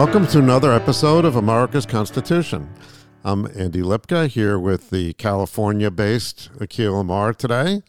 Welcome to another episode of America's Constitution. I'm Andy Lipka here with the California based Akhil Amar today.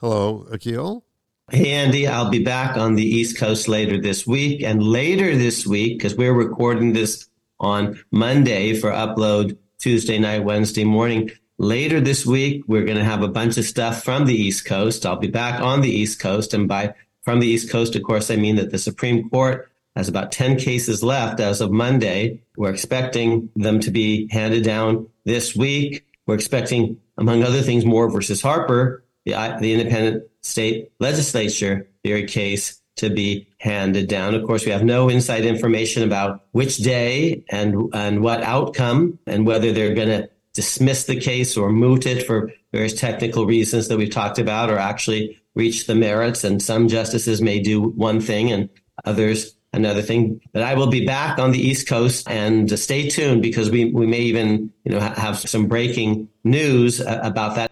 Hello, Akhil. Hey, Andy, I'll be back on the East Coast later this week. And later this week, because we're recording this on Monday for upload Tuesday night, Wednesday morning. Later this week, we're going to have a bunch of stuff from the East Coast. I'll be back on the East Coast. And by from the East Coast, of course, I mean that the Supreme Court has about 10 cases left as of Monday. We're expecting them to be handed down this week. We're expecting, among other things, Moore versus Harper, the, the independent state legislature theory case to be handed down. Of course, we have no inside information about which day and, and what outcome and whether they're going to dismiss the case or moot it for various technical reasons that we've talked about or actually reach the merits. And some justices may do one thing and others another thing. But I will be back on the East Coast and stay tuned because we, we may even you know have some breaking news uh, about that.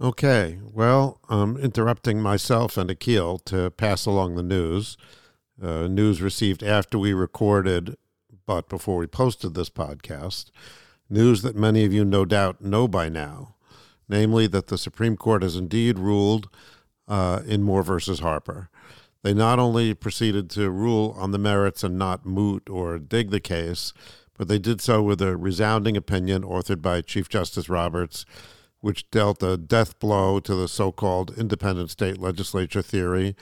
Okay, well, I'm interrupting myself and Akhil to pass along the news. Uh, news received after we recorded, but before we posted this podcast. News that many of you no doubt know by now, namely that the Supreme Court has indeed ruled uh, in Moore versus Harper. They not only proceeded to rule on the merits and not moot or dig the case, but they did so with a resounding opinion authored by Chief Justice Roberts, which dealt a death blow to the so called independent state legislature theory,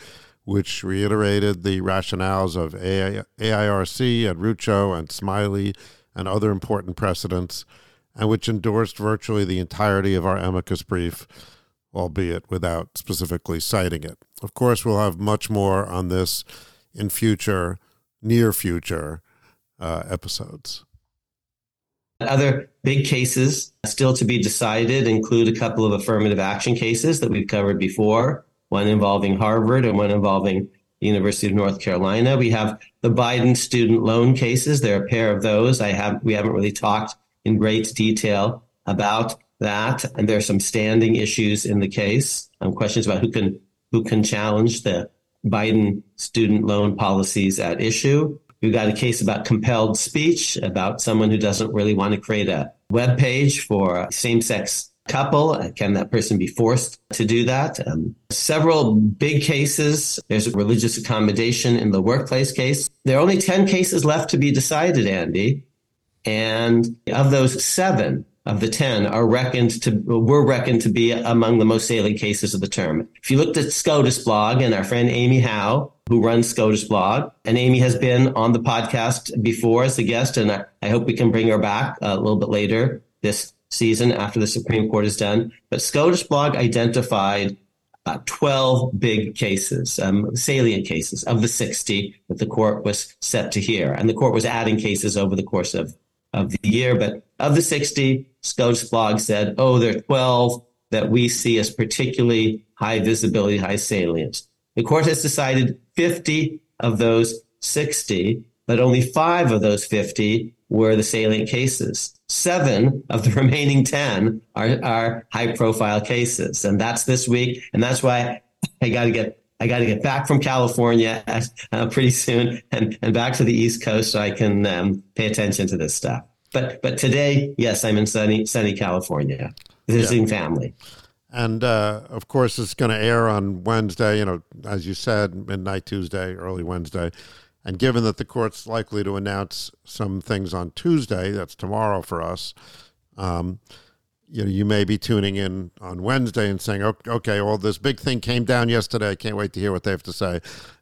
which reiterated the rationales of AIRC and Rucho and Smiley and other important precedents, and which endorsed virtually the entirety of our amicus brief albeit without specifically citing it. Of course, we'll have much more on this in future, near future uh, episodes. Other big cases still to be decided include a couple of affirmative action cases that we've covered before, one involving Harvard and one involving the University of North Carolina. We have the Biden student loan cases. There are a pair of those. I have we haven't really talked in great detail about that, and there are some standing issues in the case. Um, questions about who can who can challenge the Biden student loan policies at issue. We've got a case about compelled speech about someone who doesn't really want to create a web page for a same-sex couple. Can that person be forced to do that? Um, several big cases. There's a religious accommodation in the workplace case. There are only 10 cases left to be decided, Andy. And of those seven, of the 10 are reckoned to, were reckoned to be among the most salient cases of the term. If you looked at SCOTUS blog and our friend Amy Howe, who runs SCOTUS blog, and Amy has been on the podcast before as a guest, and I, I hope we can bring her back a little bit later this season after the Supreme Court is done. But SCOTUS blog identified uh, 12 big cases, um, salient cases of the 60 that the court was set to hear. And the court was adding cases over the course of of the year. But of the 60, SCOTUS blog said, oh, there are 12 that we see as particularly high visibility, high salience. The court has decided 50 of those 60, but only five of those 50 were the salient cases. Seven of the remaining 10 are, are high profile cases. And that's this week. And that's why I got to get I got to get back from California uh, pretty soon and, and back to the East Coast so I can um, pay attention to this stuff. But but today, yes, I'm in sunny sunny California visiting yeah. family. And uh, of course, it's going to air on Wednesday. You know, as you said, midnight Tuesday, early Wednesday. And given that the court's likely to announce some things on Tuesday, that's tomorrow for us. Um, you know, you may be tuning in on Wednesday and saying, okay, well, this big thing came down yesterday. I can't wait to hear what they have to say.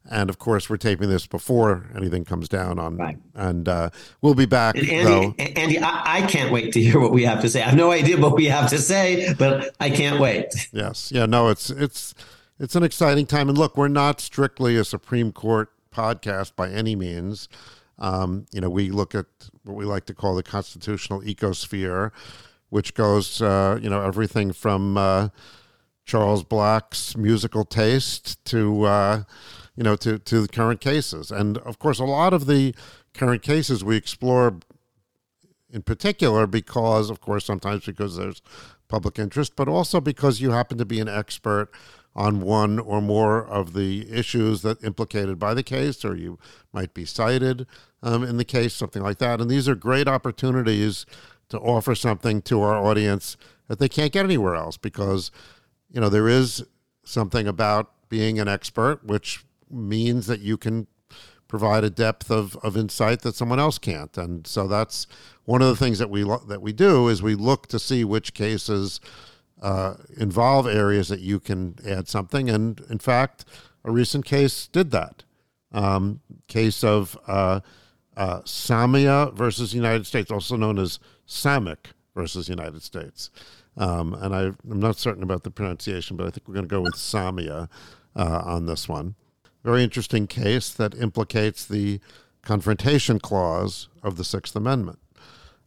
And of course, we're taping this before anything comes down on, right. and uh, we'll be back. And Andy, though. Andy I, I, can't wait to hear what we have to say. I have no idea what we have to say, but I can't wait. Yes, yeah, no, it's it's it's an exciting time. And look, we're not strictly a Supreme Court podcast by any means. Um, you know, we look at what we like to call the constitutional ecosphere which goes, uh, you know, everything from uh, Charles Black's musical taste to, uh, you know, to, to the current cases. And of course, a lot of the current cases we explore in particular because, of course, sometimes because there's public interest, but also because you happen to be an expert on one or more of the issues that implicated by the case, or you might be cited um, in the case, something like that. And these are great opportunities to offer something to our audience that they can't get anywhere else because, you know, there is something about being an expert, which means that you can provide a depth of, of insight that someone else can't. And so that's one of the things that we that we do is we look to see which cases uh, involve areas that you can add something. And in fact, a recent case did that. Um, case of uh, uh, Samia versus United States, also known as Samick versus United States. Um, and I, am not certain about the pronunciation, but I think we're going to go with Samia uh, on this one. Very interesting case that implicates the confrontation clause of the Sixth Amendment.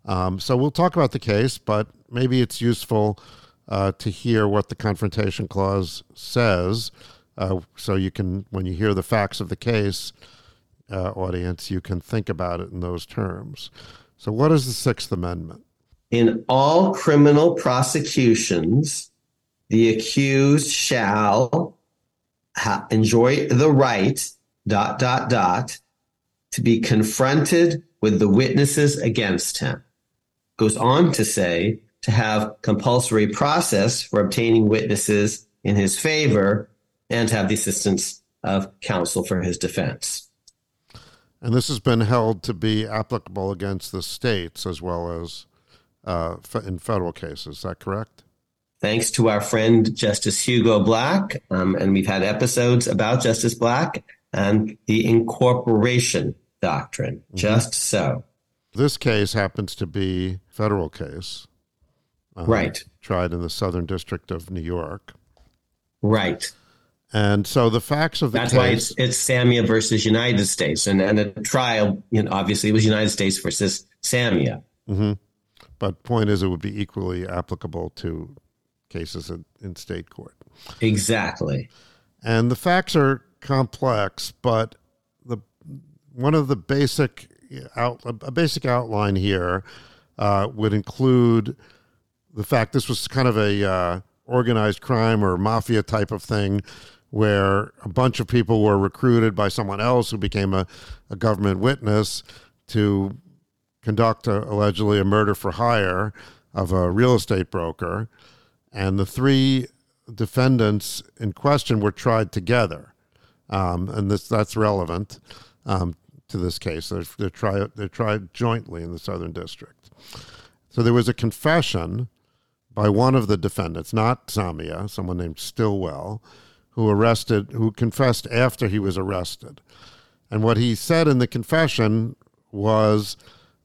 Um, so we'll talk about the case, but maybe it's useful uh, to hear what the confrontation clause says, uh, so you can, when you hear the facts of the case, uh, audience, you can think about it in those terms. So, what is the Sixth Amendment? In all criminal prosecutions, the accused shall ha- enjoy the right, dot, dot, dot, to be confronted with the witnesses against him. Goes on to say to have compulsory process for obtaining witnesses in his favor and to have the assistance of counsel for his defense. And this has been held to be applicable against the states as well as uh, in federal cases. Is that correct? Thanks to our friend Justice Hugo Black, um, and we've had episodes about Justice Black and the incorporation doctrine. Mm-hmm. Just so. This case happens to be federal case um, right. Tried in the Southern District of New York. Right. And so the facts of the That's case, why it's, it's Samia versus United States. And, and a trial, you know, obviously, it was United States versus Samia. Mm-hmm. But point is, it would be equally applicable to cases in, in state court. Exactly. And the facts are complex, but the one of the basic out a basic outline here uh, would include the fact this was kind of a uh, organized crime or mafia type of thing where a bunch of people were recruited by someone else who became a, a government witness to conduct a, allegedly a murder for hire of a real estate broker. And the three defendants in question were tried together. Um, and this that's relevant um, to this case. They're, they're, tried, they're tried jointly in the Southern District. So there was a confession by one of the defendants, not Samia, someone named Stillwell, who arrested, who confessed after he was arrested. And what he said in the confession was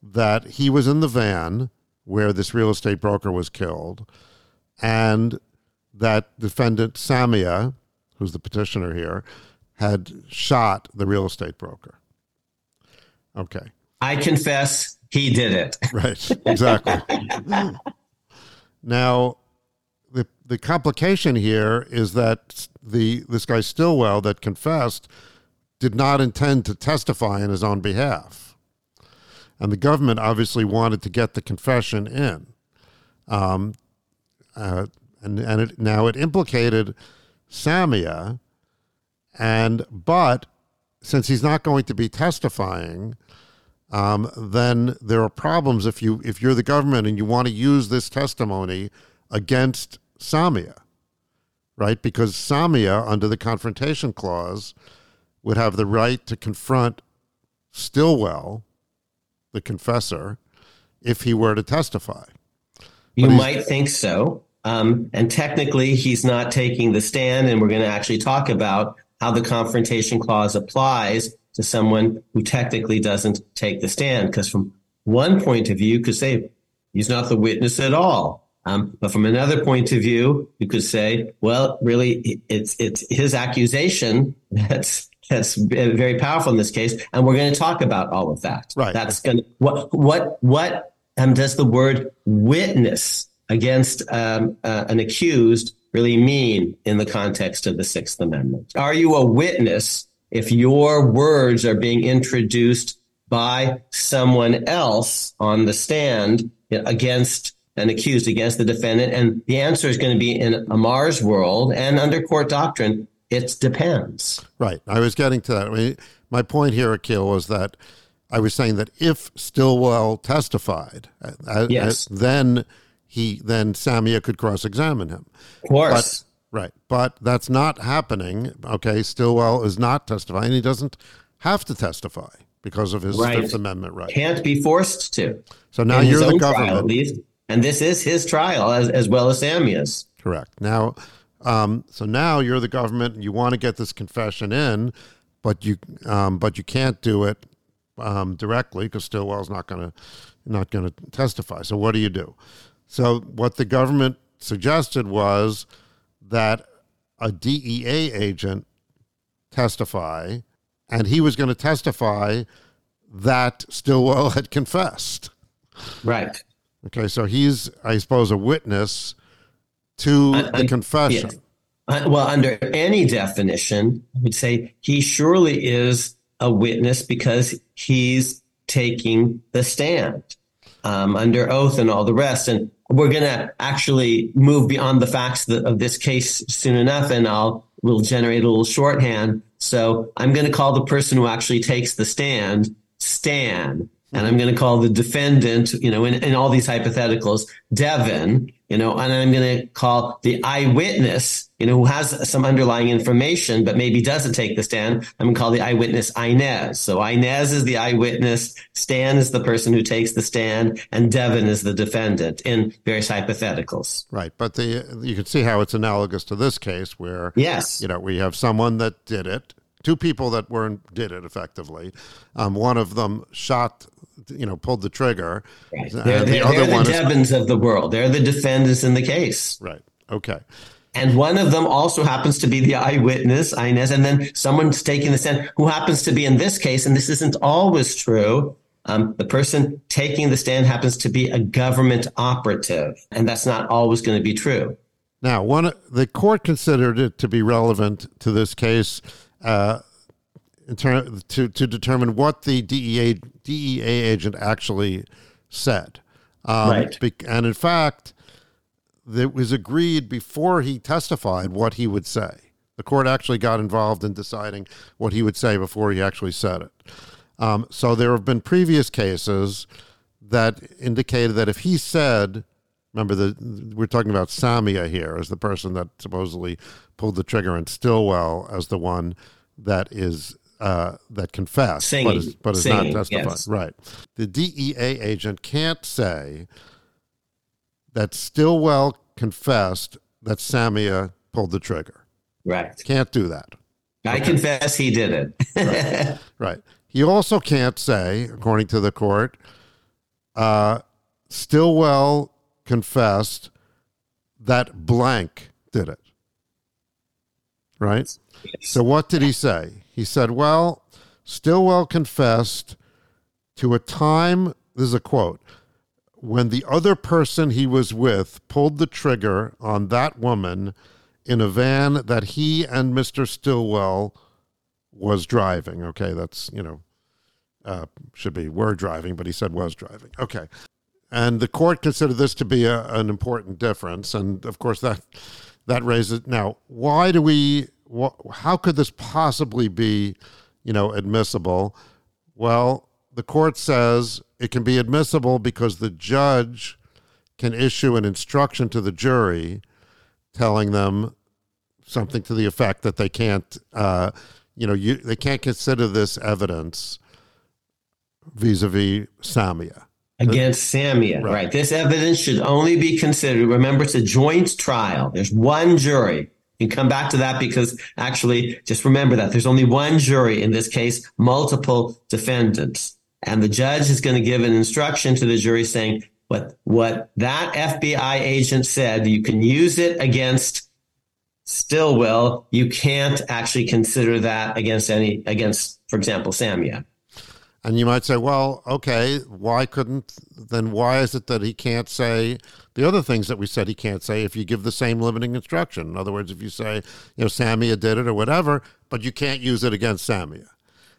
that he was in the van where this real estate broker was killed, and that defendant Samia, who's the petitioner here, had shot the real estate broker. Okay. I confess he did it. Right, exactly. Now, the complication here is that the this guy Stillwell that confessed did not intend to testify in his own behalf, and the government obviously wanted to get the confession in, um, uh, and and it, now it implicated Samia, and but since he's not going to be testifying, um, then there are problems if you if you're the government and you want to use this testimony against Samia, right? Because Samia, under the confrontation clause, would have the right to confront Stillwell, the confessor, if he were to testify. You might think so. Um, and technically, he's not taking the stand, and we're going to actually talk about how the confrontation clause applies to someone who technically doesn't take the stand. Because from one point of view, you could say he's not the witness at all. Um, but from another point of view, you could say, well, really, it's it's his accusation that's that's very powerful in this case, and we're going to talk about all of that. Right. That's going to what what what um, does the word witness against um, uh, an accused really mean in the context of the Sixth Amendment? Are you a witness if your words are being introduced by someone else on the stand against an accused against the defendant? And the answer is going to be in Amar's world and under court doctrine, it depends. Right. I was getting to that. I mean, my point here, Akhil, was that I was saying that if Stillwell testified, uh, uh yes. then he then Samia could cross-examine him. Of course. But, right. But that's not happening. Okay. Stillwell is not testifying. He doesn't have to testify because of his right. Fifth Amendment right. Can't be forced to. So now you're the government. Trial, at least. And this is his trial as, as well as Samia's. Correct. Now, um, so now you're the government and you want to get this confession in, but you um, but you can't do it um, directly because Stillwell's not going to not going to testify. So what do you do? So what the government suggested was that a DEA agent testify, and he was going to testify that Stillwell had confessed. Right. Okay, so he's, I suppose, a witness to uh, the confession. Yes. Uh, well, under any definition, I would say he surely is a witness because he's taking the stand um, under oath and all the rest. And we're going to actually move beyond the facts of this case soon enough, and I'll we'll generate a little shorthand. So I'm going to call the person who actually takes the stand Stan, and I'm going to call the defendant, you know, in, in all these hypotheticals, Devin, you know, and I'm going to call the eyewitness, you know, who has some underlying information, but maybe doesn't take the stand. I'm going to call the eyewitness Inez. So Inez is the eyewitness, Stan is the person who takes the stand, and Devin is the defendant in various hypotheticals. Right, but the you can see how it's analogous to this case, where yes, you know, we have someone that did it, two people that weren't did it effectively. Um, one of them shot you know pulled the trigger. Right. They're, they're, the other they're the Devins is, of the world. They're the defendants in the case. Right. Okay. And one of them also happens to be the eyewitness, Inez, and then someone's taking the stand who happens to be in this case, and this isn't always true. Um, the person taking the stand happens to be a government operative, and that's not always going to be true. Now, one the court considered it to be relevant to this case uh, in ter- to to determine what the DEA DEA agent actually said. Um, right. Be- and in fact, it was agreed before he testified what he would say. The court actually got involved in deciding what he would say before he actually said it. Um, so there have been previous cases that indicated that if he said, remember the we're talking about Samia here as the person that supposedly pulled the trigger, and Stillwell as the one that is uh, that confess, Singing. but is, but is Singing, not testifying. yes. Right. The DEA agent can't say that Stillwell confessed that Samia pulled the trigger. Right. Can't do that. I okay. confess he did it. right. right. He also can't say, according to the court, uh, Stillwell confessed that blank did it. Right? So what did he say? He said, Well, Stillwell confessed to a time, this is a quote, when the other person he was with pulled the trigger on that woman in a van that he and Mr. Stillwell was driving. Okay, that's, you know, uh, should be were driving, but he said was driving. Okay. And the court considered this to be a, an important difference. And of course, that that raises now, why do we how could this possibly be, you know, admissible? Well, the court says it can be admissible because the judge can issue an instruction to the jury telling them something to the effect that they can't, uh, you know, you, they can't consider this evidence vis-a-vis Samia. Against Samia, right. right. This evidence should only be considered. Remember, it's a joint trial. There's one jury. Can come back to that because actually, just remember that there's only one jury in this case, multiple defendants. And the judge is going to give an instruction to the jury saying, what, what that FBI agent said, you can use it against Stillwell. You can't actually consider that against any, against, for example, Samia. And you might say, well, okay, why couldn't, then why is it that he can't say the other things that we said he can't say if you give the same limiting instruction? In other words, if you say, you know, Samia did it or whatever, but you can't use it against Samia.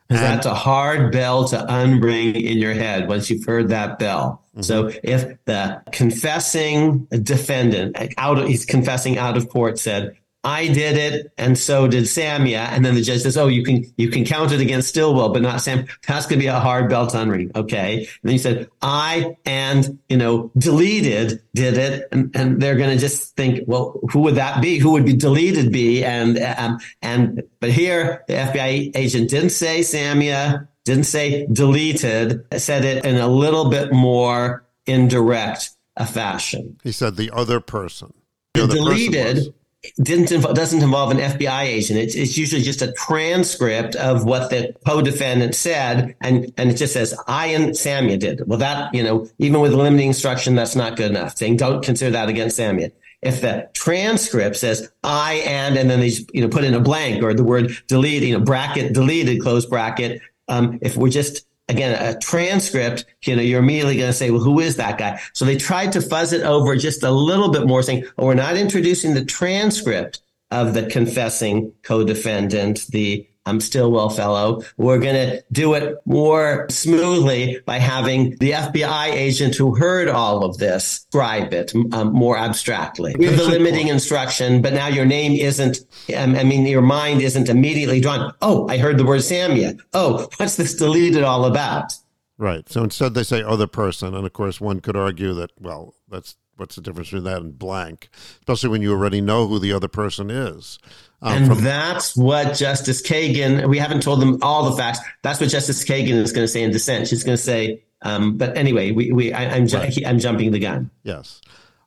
And that's a hard bell to unring in your head once you've heard that bell. Mm-hmm. So if the confessing defendant out of, he's confessing out of court said, I did it, and so did Samia. And then the judge says, "Oh, you can you can count it against Stillwell, but not Sam." That's going to be a hard belt to unring. Okay. And then he said, "I and you know deleted did it," and, and they're going to just think, "Well, who would that be? Who would be deleted be?" And um, and but here the FBI agent didn't say Samia, didn't say deleted, said it in a little bit more indirect a fashion. He said the other person. The, the deleted didn't involve, doesn't involve an FBI agent. It's, it's usually just a transcript of what the co-defendant said, and and it just says I and Samia did. Well, that you know, even with limiting instruction, that's not good enough. Saying don't consider that against Samia. If the transcript says I and and then they you know put in a blank or the word delete, you know, bracket deleted, close bracket. Um, if we're just again, a transcript, you know, you're immediately going to say, well, who is that guy? So they tried to fuzz it over just a little bit more saying, oh, we're not introducing the transcript of the confessing co-defendant, the I'm Stillwell fellow. We're going to do it more smoothly by having the FBI agent who heard all of this describe it um, more abstractly. With the limiting instruction, but now your name isn't, um, I mean, your mind isn't immediately drawn. Oh, I heard the word Samia. Oh, what's this deleted all about? Right. So instead they say other person. And of course, one could argue that, well, that's what's the difference between that and blank, especially when you already know who the other person is. Um, and from- that's what Justice Kagan, we haven't told them all the facts. That's what Justice Kagan is going to say in dissent. She's going to say, um, but anyway, we, we, I, am ju- right. I'm jumping the gun. Yes.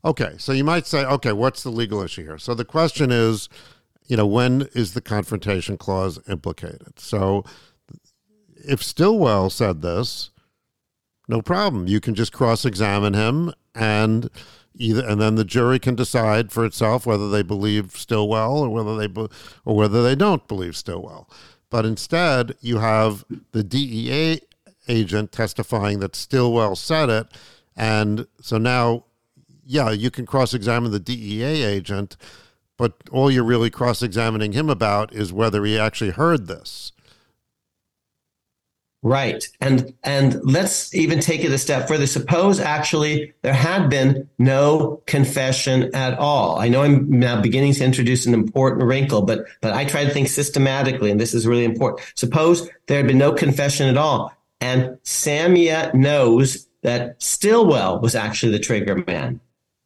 Okay. So you might say, okay, what's the legal issue here? So the question is, you know, when is the confrontation clause implicated? So if Stillwell said this, no problem. You can just cross examine him and either and then the jury can decide for itself whether they believe Stillwell or whether they be, or whether they don't believe Stillwell. But instead, you have the DEA agent testifying that Stillwell said it, and so now, yeah, you can cross-examine the DEA agent, but all you're really cross-examining him about is whether he actually heard this. Right. And and let's even take it a step further. Suppose actually there had been no confession at all. I know I'm now beginning to introduce an important wrinkle, but but I try to think systematically, and this is really important. Suppose there had been no confession at all, and Samia knows that Stillwell was actually the trigger man.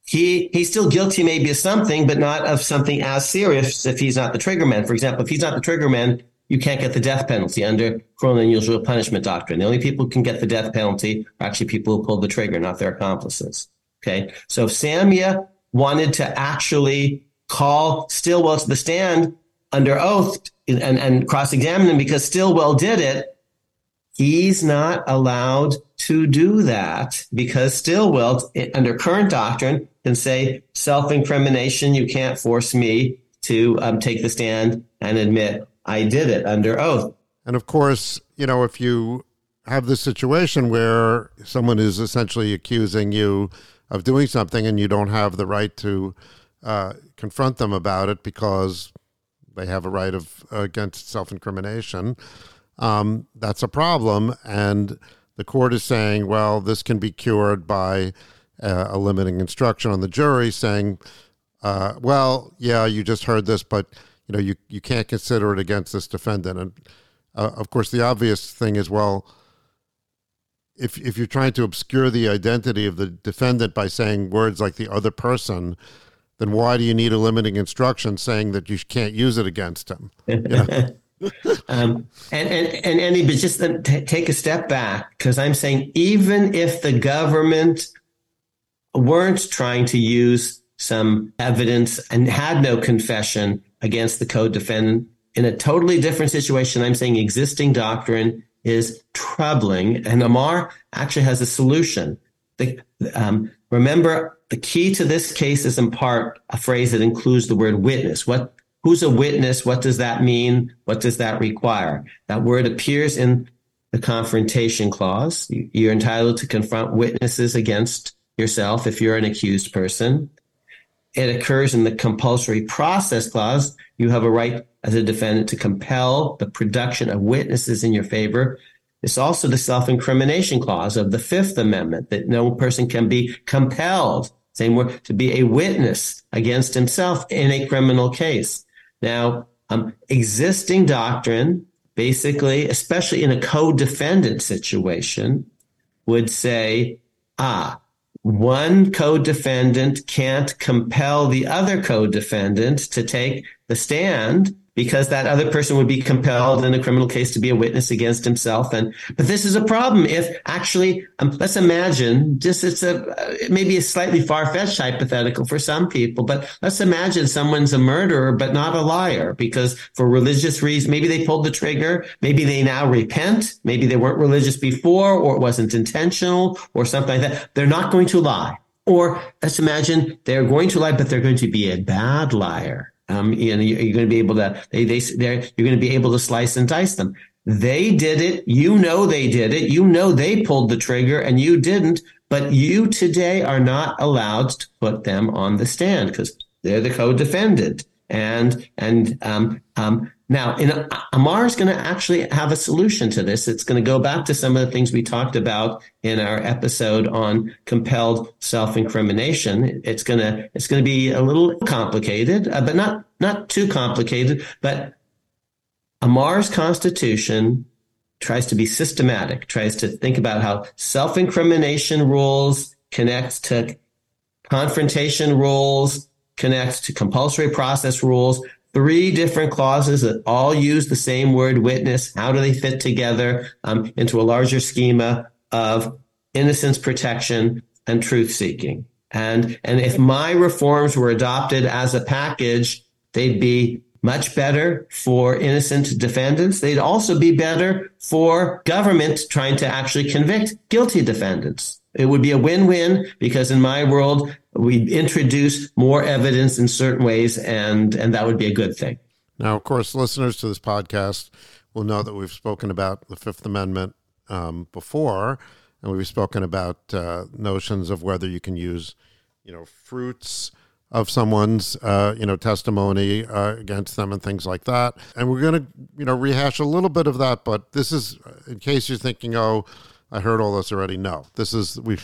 He he's still guilty maybe of something, but not of something as serious if he's not the trigger man. For example, if he's not the trigger man, you can't get the death penalty under cruel and unusual punishment doctrine. The only people who can get the death penalty are actually people who pulled the trigger, not their accomplices. Okay. So if Samia wanted to actually call Stillwell to the stand under oath and, and cross-examine him because Stillwell did it, he's not allowed to do that because Stillwell, under current doctrine, can say self-incrimination. You can't force me to um, take the stand and admit I did it under oath. And of course, you know, if you have this situation where someone is essentially accusing you of doing something and you don't have the right to uh, confront them about it because they have a right of against self-incrimination, um, that's a problem. And the court is saying, well, this can be cured by uh, a limiting instruction on the jury saying, uh, well, yeah, you just heard this, but you know you you can't consider it against this defendant. And uh, of course, the obvious thing is well. If, if you're trying to obscure the identity of the defendant by saying words like the other person, then why do you need a limiting instruction saying that you can't use it against him? You know? um, and and and Andy, but just t- take a step back because I'm saying even if the government weren't trying to use some evidence and had no confession against the co-defendant in a totally different situation. I'm saying existing doctrine is troubling, and Amar actually has a solution. The, um, remember, the key to this case is in part a phrase that includes the word witness. What, who's a witness? What does that mean? What does that require? That word appears in the confrontation clause. You're entitled to confront witnesses against yourself if you're an accused person. It occurs in the compulsory process clause. You have a right as a defendant to compel the production of witnesses in your favor. It's also the self-incrimination clause of the Fifth Amendment that no person can be compelled, same word, to be a witness against himself in a criminal case. Now, um, existing doctrine, basically, especially in a co-defendant situation, would say, ah, one co-defendant can't compel the other co-defendant to take the stand because that other person would be compelled in a criminal case to be a witness against himself. And but this is a problem if actually, um, let's imagine just it's a uh, maybe a slightly far fetched hypothetical for some people, but let's imagine someone's a murderer but not a liar because for religious reasons, maybe they pulled the trigger, maybe they now repent, maybe they weren't religious before, or it wasn't intentional, or something like that. They're not going to lie. Or let's imagine they're going to lie, but they're going to be a bad liar um, you know, you're going to be able to, they, they, they're, you're going to be able to slice and dice them. They did it. You know, they did it. You know, they pulled the trigger and you didn't, but you today are not allowed to put them on the stand because they're the co-defendant. And, and, um, um, now, in, Amar is going to actually have a solution to this. It's going to go back to some of the things we talked about in our episode on compelled self-incrimination. It's going to it's going to be a little complicated, uh, but not not too complicated. But Amar's constitution tries to be systematic, tries to think about how self-incrimination rules connects to confrontation rules, connects to compulsory process rules, three different clauses that all use the same word witness. How do they fit together um, into a larger schema of innocence protection and truth seeking? And, and if my reforms were adopted as a package, they'd be much better for innocent defendants. They'd also be better for government trying to actually convict guilty defendants. It would be a win-win because in my world, we introduce more evidence in certain ways, and and that would be a good thing. Now, of course, listeners to this podcast will know that we've spoken about the Fifth Amendment um, before, and we've spoken about uh, notions of whether you can use, you know, fruits of someone's uh, you know testimony uh, against them and things like that. And we're going to you know rehash a little bit of that, but this is in case you're thinking, oh I heard all this already. No, this is we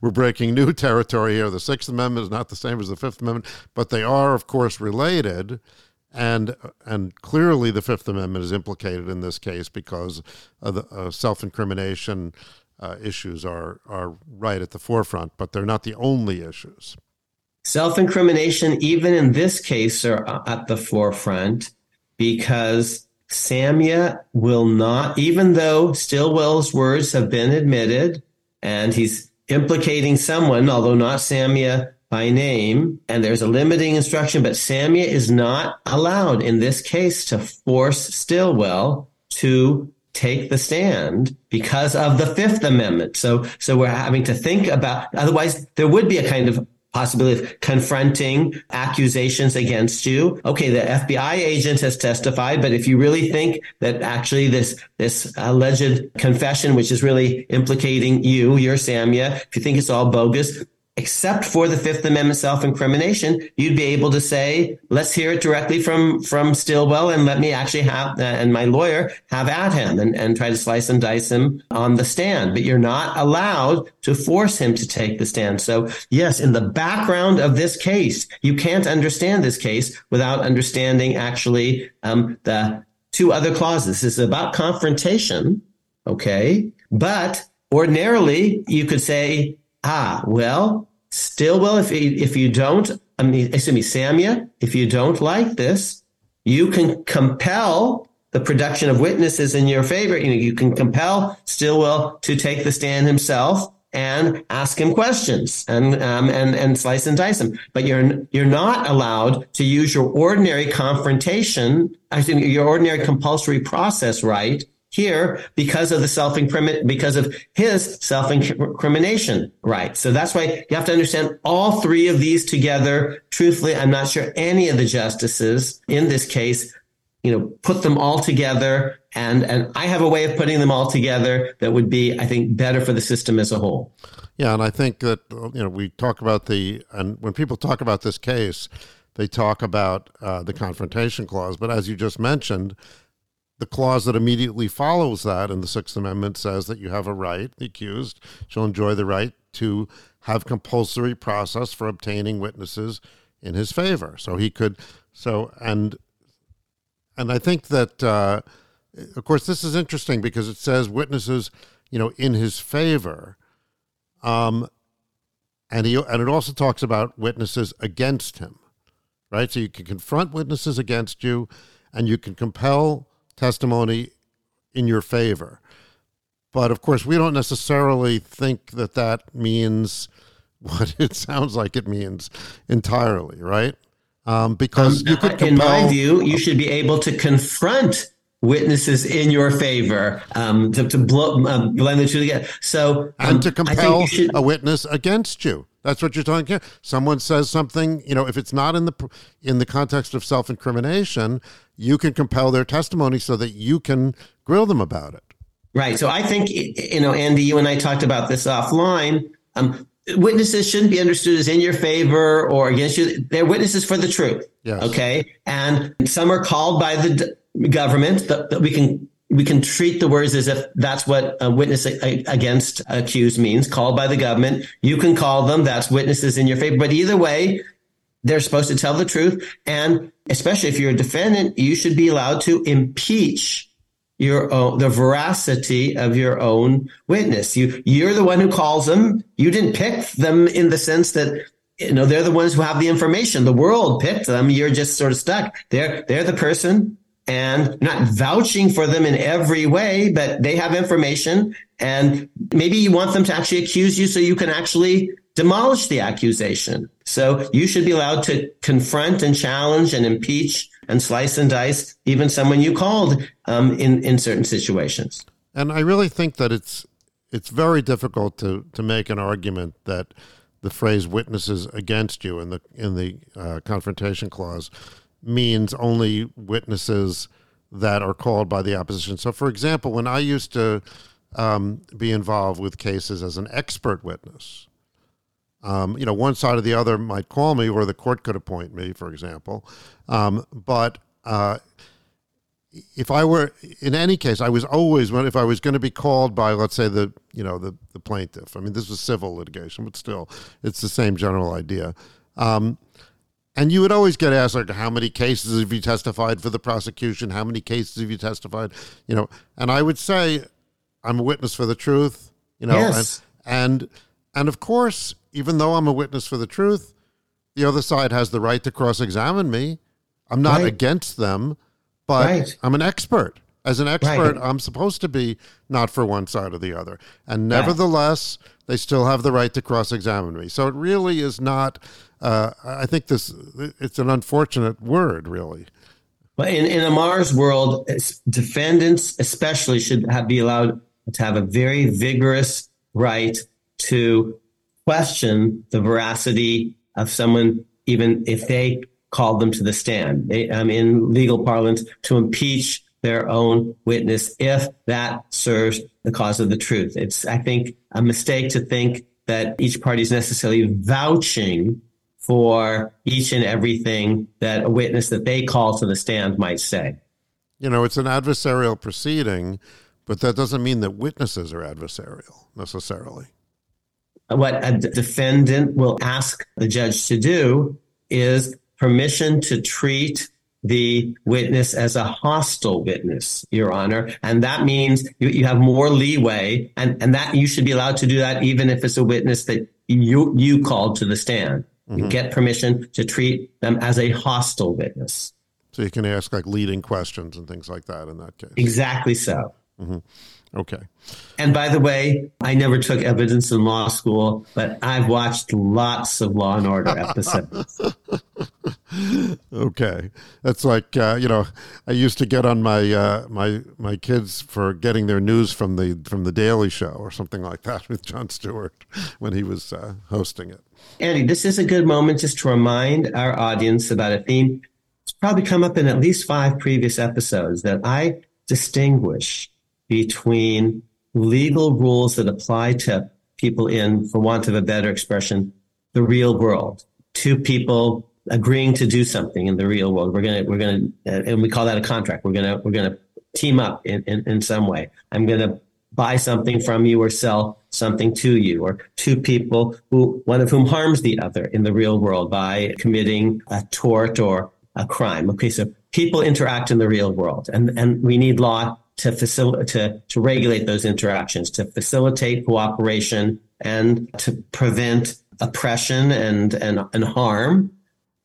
we're breaking new territory here. The Sixth Amendment is not the same as the Fifth Amendment, but they are, of course, related. And and clearly, the Fifth Amendment is implicated in this case because the uh, self-incrimination uh, issues are are right at the forefront, but they're not the only issues. Self-incrimination, even in this case, are uh, at the forefront because Samia will not, even though Stillwell's words have been admitted and he's implicating someone, although not Samia by name, and there's a limiting instruction, but Samia is not allowed in this case to force Stillwell to take the stand because of the Fifth Amendment. So, so we're having to think about, otherwise there would be a kind of possibility of confronting accusations against you. Okay, the FBI agent has testified, but if you really think that actually this this alleged confession, which is really implicating you, your Samia, if you think it's all bogus, except for the Fifth Amendment self-incrimination, you'd be able to say, let's hear it directly from, from Stillwell and let me actually have, uh, and my lawyer have at him and, and try to slice and dice him on the stand. But you're not allowed to force him to take the stand. So yes, in the background of this case, you can't understand this case without understanding actually, um, the two other clauses. This is about confrontation. Okay. But ordinarily you could say, Ah, well, Stillwell, if you, if you don't, I mean, excuse me, Samia, if you don't like this, you can compel the production of witnesses in your favor. You know, you can compel Stillwell to take the stand himself and ask him questions and um, and and slice and dice him. But you're you're not allowed to use your ordinary confrontation, I think your ordinary compulsory process right here because of the self incrimination, because of his self incrimination right. So that's why you have to understand all three of these together. Truthfully, I'm not sure any of the justices in this case you know, put them all together. And, and I have a way of putting them all together that would be, I think, better for the system as a whole. Yeah. And I think that, you know, we talk about the, and when people talk about this case, they talk about uh, the confrontation clause. But as you just mentioned, the clause that immediately follows that in the Sixth Amendment says that you have a right, the accused shall enjoy the right to have compulsory process for obtaining witnesses in his favor. So he could, so, and, and I think that, uh, of course, this is interesting because it says witnesses, you know, in his favor. Um, and he, and it also talks about witnesses against him, right? So you can confront witnesses against you and you can compel testimony in your favor. But of course, we don't necessarily think that that means what it sounds like it means entirely, right? Um, because um, you could in my view, you should be able to confront witnesses in your favor um, to, to blow, um, blend the two together. So and to um, compel should, a witness against you. That's what you're talking. Here. Someone says something, you know, if it's not in the in the context of self incrimination, you can compel their testimony so that you can grill them about it. Right. So I think you know, Andy, you and I talked about this offline. Um, witnesses shouldn't be understood as in your favor or against you. They're witnesses for the truth. Yes. Okay. And some are called by the government that we can we can treat the words as if that's what a witness against accused means, called by the government. You can call them, that's witnesses in your favor. But either way, they're supposed to tell the truth. And especially if you're a defendant, you should be allowed to impeach your own, the veracity of your own witness. You, you're the one who calls them. You didn't pick them in the sense that you know they're the ones who have the information. The world picked them. You're just sort of stuck. They're they're the person and not vouching for them in every way, but they have information and maybe you want them to actually accuse you so you can actually demolish the accusation. So you should be allowed to confront and challenge and impeach and slice and dice even someone you called um, in in certain situations. And I really think that it's it's very difficult to to make an argument that the phrase "witnesses against you" in the in the uh, confrontation clause means only witnesses that are called by the opposition. So, for example, when I used to um, be involved with cases as an expert witness, um, you know, one side or the other might call me, or the court could appoint me, for example. Um, but uh, if I were in any case, I was always when if I was going to be called by, let's say the you know the the plaintiff. I mean, this was civil litigation, but still, it's the same general idea. And you would always get asked, like, how many cases have you testified for the prosecution? How many cases have you testified? You know, and I would say, I'm a witness for the truth. You know, yes. and and and of course, even though I'm a witness for the truth, the other side has the right to cross-examine me. I'm not right. against them, but right. I'm an expert. As an expert, right. I'm supposed to be not for one side or the other. And nevertheless, they still have the right to cross examine me. So it really is not, uh, I think this, it's an unfortunate word, really. But in, in Amar's world, defendants especially should have, be allowed to have a very vigorous right to question the veracity of someone, even if they called them to the stand. They, um, in legal parlance, to impeach their own witness if that serves the cause of the truth. It's, I think, a mistake to think that each party is necessarily vouching for each and everything that a witness that they call to the stand might say. You know, it's an adversarial proceeding, but that doesn't mean that witnesses are adversarial necessarily. What a defendant will ask the judge to do is permission to treat the witness as a hostile witness, Your Honor. And that means you, you have more leeway and, and that you should be allowed to do that even if it's a witness that you, you called to the stand. Mm-hmm. You get permission to treat them as a hostile witness. So you can ask like leading questions and things like that in that case. Exactly so. Mm-hmm. Okay. And by the way, I never took evidence in law school, but I've watched lots of Law and Order episodes. okay, that's like uh, you know, I used to get on my uh, my my kids for getting their news from the from the Daily Show or something like that with Jon Stewart when he was uh, hosting it. Andy, this is a good moment just to remind our audience about a theme it's probably come up in at least five previous episodes that I distinguish between legal rules that apply to people in, for want of a better expression, the real world. Two people agreeing to do something in the real world. We're gonna, we're gonna, uh, and we call that a contract. We're gonna, we're gonna team up in, in, in some way. I'm gonna buy something from you or sell something to you, or two people who, one of whom harms the other in the real world by committing a tort or a crime. Okay, so people interact in the real world, and and we need law to facilitate to, to regulate those interactions, to facilitate cooperation, and to prevent oppression and and, and harm.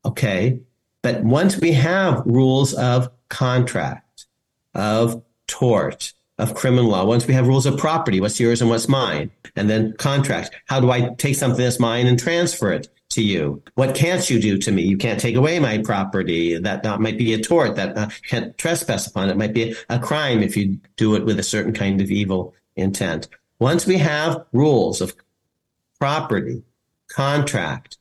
Okay, but once we have rules of contract, of tort, of criminal law. Once we have rules of property, what's yours and what's mine, and then contract. How do I take something that's mine and transfer it to you? What can't you do to me? You can't take away my property. That, that might be a tort that uh, can't trespass upon. It might be a crime if you do it with a certain kind of evil intent. Once we have rules of property, contract,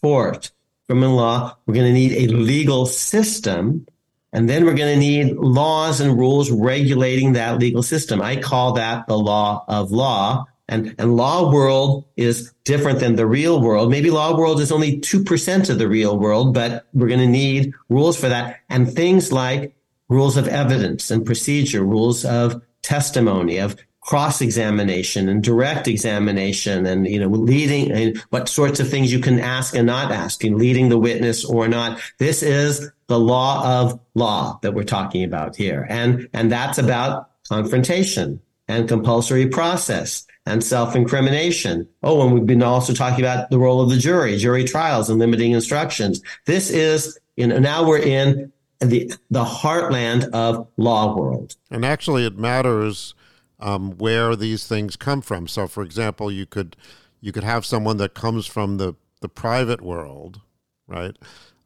tort, criminal law, we're going to need a legal system and then we're going to need laws and rules regulating that legal system. I call that the law of law. And, and law world is different than the real world. Maybe law world is only 2% of the real world, but we're going to need rules for that. And things like rules of evidence and procedure, rules of testimony, of cross examination and direct examination and you know leading and what sorts of things you can ask and not ask and leading the witness or not this is the law of law that we're talking about here and and that's about confrontation and compulsory process and self-incrimination oh and we've been also talking about the role of the jury jury trials and limiting instructions this is you know now we're in the the heartland of law world and actually it matters um, where these things come from. So, for example, you could you could have someone that comes from the the private world, right,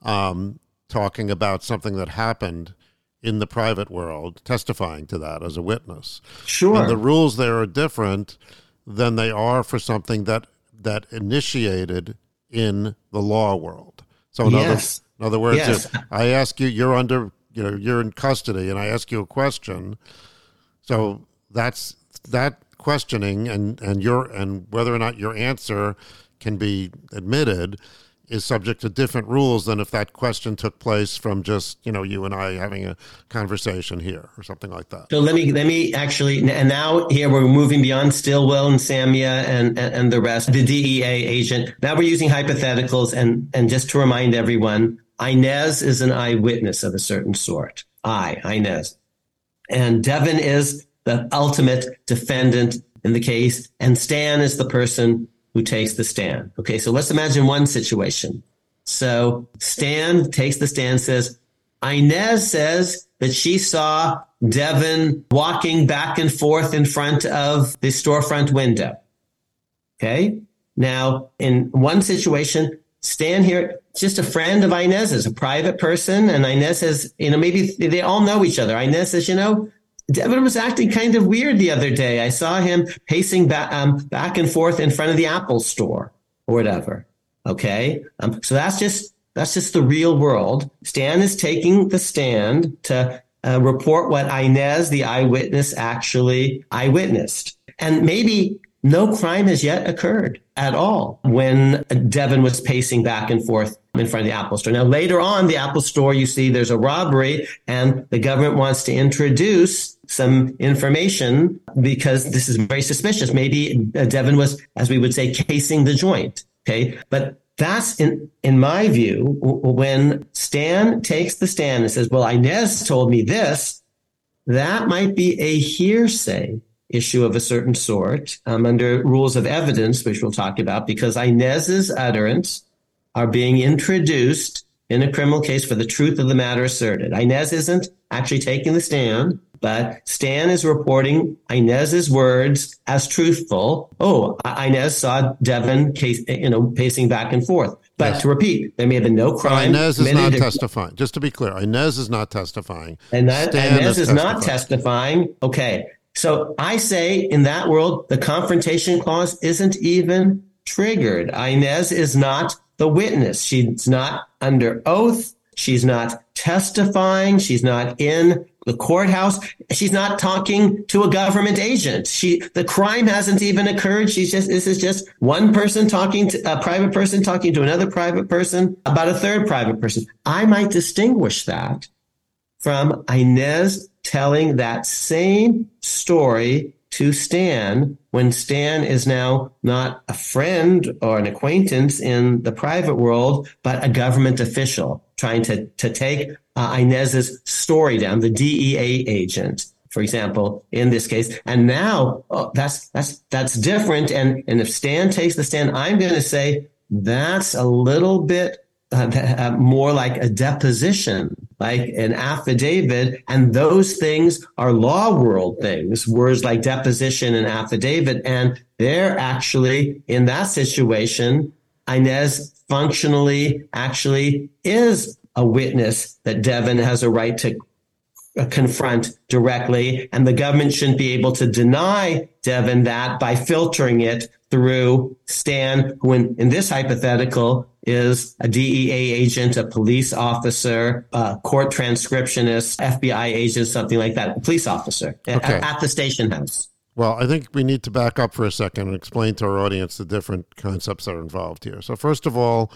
um, talking about something that happened in the private world, testifying to that as a witness. Sure. And the rules there are different than they are for something that that initiated in the law world. So, in, yes. other, in other words, yes. if I ask you, you're under, you know, you're in custody, and I ask you a question. So that's that questioning and and your and whether or not your answer can be admitted is subject to different rules than if that question took place from just you know you and I having a conversation here or something like that. So let me let me actually and now here we're moving beyond Stillwell and Samia and, and the rest the DEA agent. Now we're using hypotheticals and and just to remind everyone, Inez is an eyewitness of a certain sort. I Inez, and Devin is the ultimate defendant in the case, and Stan is the person who takes the stand. Okay, so let's imagine one situation. So Stan takes the stand, says, Inez says that she saw Devin walking back and forth in front of the storefront window. Okay. Now, in one situation, Stan here, just a friend of Inez's, a private person, and Inez says, you know, maybe they all know each other. Inez says, you know, Devin was acting kind of weird the other day. I saw him pacing back, um, back and forth in front of the Apple store or whatever. Okay. Um, so that's just, that's just the real world. Stan is taking the stand to uh, report what Inez, the eyewitness, actually eyewitnessed. And maybe no crime has yet occurred at all when Devin was pacing back and forth in front of the Apple store. Now, later on, the Apple store, you see there's a robbery and the government wants to introduce some information because this is very suspicious. Maybe uh, Devin was, as we would say, casing the joint. Okay. But that's in, in my view, when Stan takes the stand and says, well, Inez told me this, that might be a hearsay issue of a certain sort um, under rules of evidence, which we'll talk about, because Inez's utterance are being introduced in a criminal case for the truth of the matter asserted. Inez isn't actually taking the stand, but Stan is reporting Inez's words as truthful. Oh, Inez saw Devin, case, you know, pacing back and forth. But yes. to repeat, there may have been no crime. Inez is not testifying. Just to be clear, Inez is not testifying. And that, Inez is, is not testifying. Okay. So I say in that world, the confrontation clause isn't even triggered. Inez is not the witness. She's not under oath. She's not testifying. She's not in the courthouse. She's not talking to a government agent. She, the crime hasn't even occurred. She's just, this is just one person talking to a private person talking to another private person about a third private person. I might distinguish that from Inez telling that same story to Stan when Stan is now not a friend or an acquaintance in the private world, but a government official trying to, to take uh, Inez's story down, the DEA agent, for example, in this case. And now oh, that's, that's, that's different. And, and if Stan takes the stand, I'm going to say that's a little bit uh, uh, more like a deposition, like an affidavit. And those things are law world things, words like deposition and affidavit. And they're actually in that situation, Inez functionally actually is a witness that Devin has a right to uh, confront directly. And the government shouldn't be able to deny Devin that by filtering it through Stan, who in, in this hypothetical is a DEA agent, a police officer, a court transcriptionist, FBI agent, something like that, a police officer okay. at, at the station house. Well, I think we need to back up for a second and explain to our audience the different concepts that are involved here. So, first of all,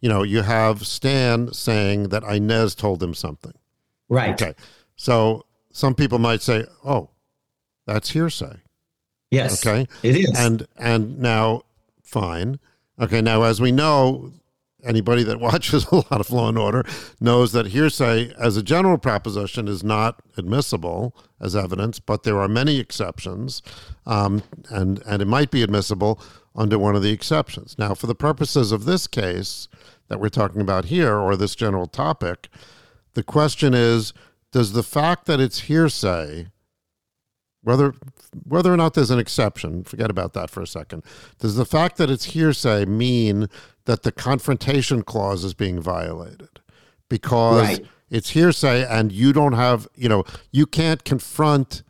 you know, you have Stan saying that Inez told him something. Right. Okay. So, some people might say, oh, that's hearsay. Yes. Okay. It is. And and now fine. Okay, now as we know, anybody that watches a lot of Law and Order knows that hearsay, as a general proposition, is not admissible as evidence, but there are many exceptions, um, and and it might be admissible under one of the exceptions. Now, for the purposes of this case that we're talking about here, or this general topic, the question is: Does the fact that it's hearsay whether whether or not there's an exception, forget about that for a second. Does the fact that it's hearsay mean that the confrontation clause is being violated? Because right. it's hearsay and you don't have, you know, you can't confront.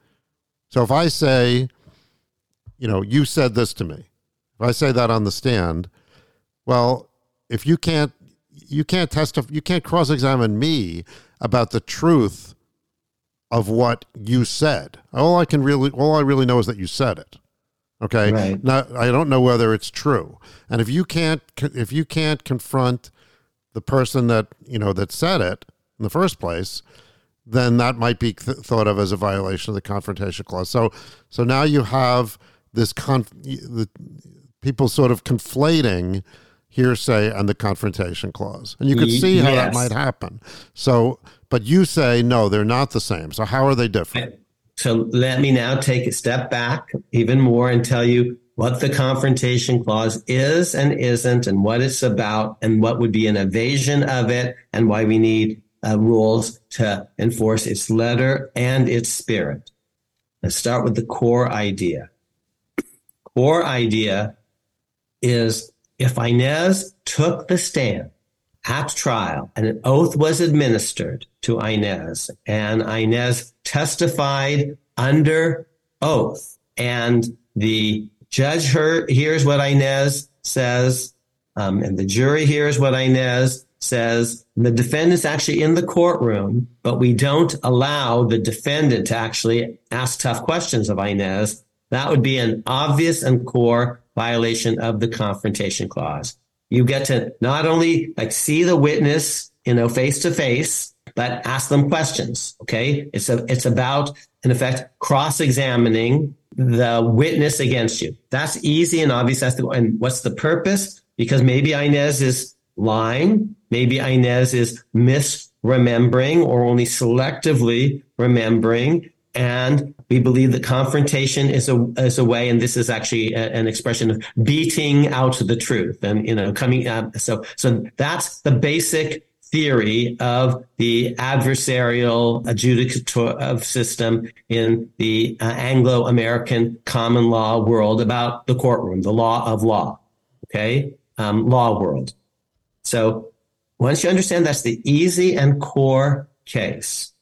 So if I say, you know, you said this to me, if I say that on the stand, well, if you can't, you can't testify, you can't cross examine me about the truth of what you said. All I can really, all I really know is that you said it. Okay. Right. Now, I don't know whether it's true. And if you can't, if you can't confront the person that you know that said it in the first place, then that might be th- thought of as a violation of the confrontation clause. So, so now you have this conf- the people sort of conflating hearsay and the confrontation clause, and you could see how yes. that might happen. So, but you say, no, they're not the same. So how are they different? So let me now take a step back even more and tell you what the confrontation clause is and isn't and what it's about and what would be an evasion of it and why we need uh, rules to enforce its letter and its spirit. Let's start with the core idea. Core idea is if Inez took the stand at trial and an oath was administered to Inez and Inez testified under oath and the judge hears what Inez says um, and the jury hears what Inez says the defendant's actually in the courtroom, but we don't allow the defendant to actually ask tough questions of Inez. That would be an obvious and core violation of the confrontation clause. You get to not only like see the witness, you know, face to face, but ask them questions. Okay. It's a, it's about, in effect, cross examining the witness against you. That's easy and obvious. That's the, and what's the purpose? Because maybe Inez is lying. Maybe Inez is misremembering or only selectively remembering. And we believe that confrontation is a is a way, and this is actually a, an expression of beating out the truth, and you know, coming. Up. so, so that's the basic theory of the adversarial adjudicative system in the uh, Anglo-American common law world about the courtroom, the law of law. Okay, um, law world. So once you understand that's the easy and core case,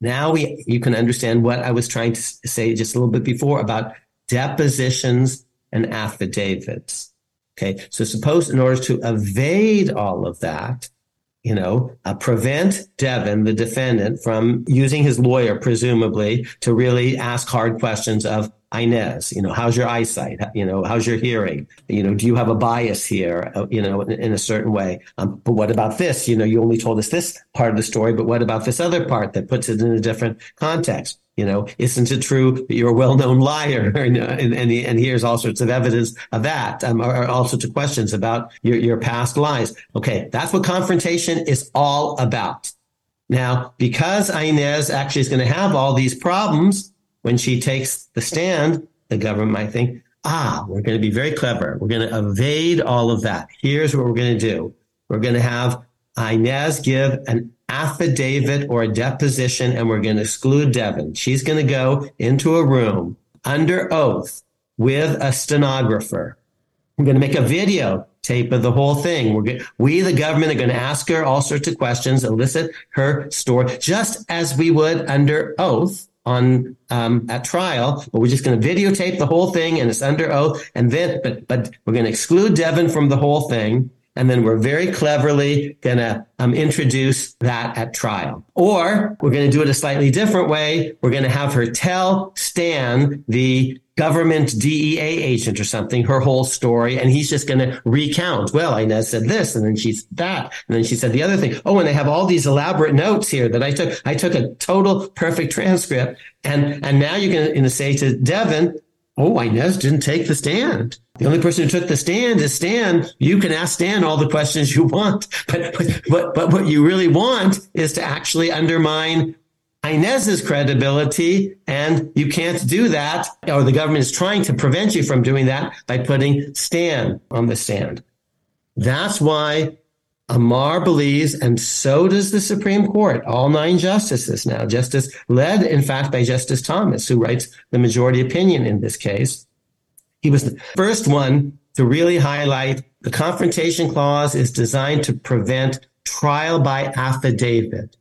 now we, you can understand what I was trying to say just a little bit before about depositions and affidavits. Okay. So suppose in order to evade all of that, you know, uh, prevent Devin, the defendant, from using his lawyer, presumably, to really ask hard questions of Inez. You know, how's your eyesight? You know, how's your hearing? You know, do you have a bias here? Uh, you know, in, in, a certain way. Um, but what about this? You know, you only told us this part of the story, but what about this other part that puts it in a different context? You know, isn't it true that you're a well-known liar? and, and, and, here's all sorts of evidence of that, um, or, or all sorts of questions about your, your past lies. Okay. That's what confrontation is all about. Now, because Inez actually is going to have all these problems when she takes the stand, the government might think, ah, we're going to be very clever. We're going to evade all of that. Here's what we're going to do. We're going to have Inez give an affidavit or a deposition and we're going to exclude Devin. She's going to go into a room under oath with a stenographer. We're going to make a video tape of the whole thing. We're going, we, the government, are going to ask her all sorts of questions, elicit her story, just as we would under oath on um, at trial. But we're just going to videotape the whole thing, and it's under oath. And then, but but we're going to exclude Devin from the whole thing. And then we're very cleverly going to um, introduce that at trial. Or we're going to do it a slightly different way. We're going to have her tell Stan, the government DEA agent or something, her whole story. And he's just going to recount. Well, Inez said this and then she's that. And then she said the other thing. Oh, and I have all these elaborate notes here that I took. I took a total perfect transcript. And, and now you're going to say to Devin, Oh, Inez didn't take the stand. The only person who took the stand is Stan. You can ask Stan all the questions you want, but, but, but, what you really want is to actually undermine Inez's credibility. And you can't do that, or the government is trying to prevent you from doing that by putting Stan on the stand. That's why Amar believes, and so does the Supreme Court, all nine justices now, justice led, in fact, by Justice Thomas, who writes the majority opinion in this case. He was the first one to really highlight the confrontation clause is designed to prevent trial by affidavit,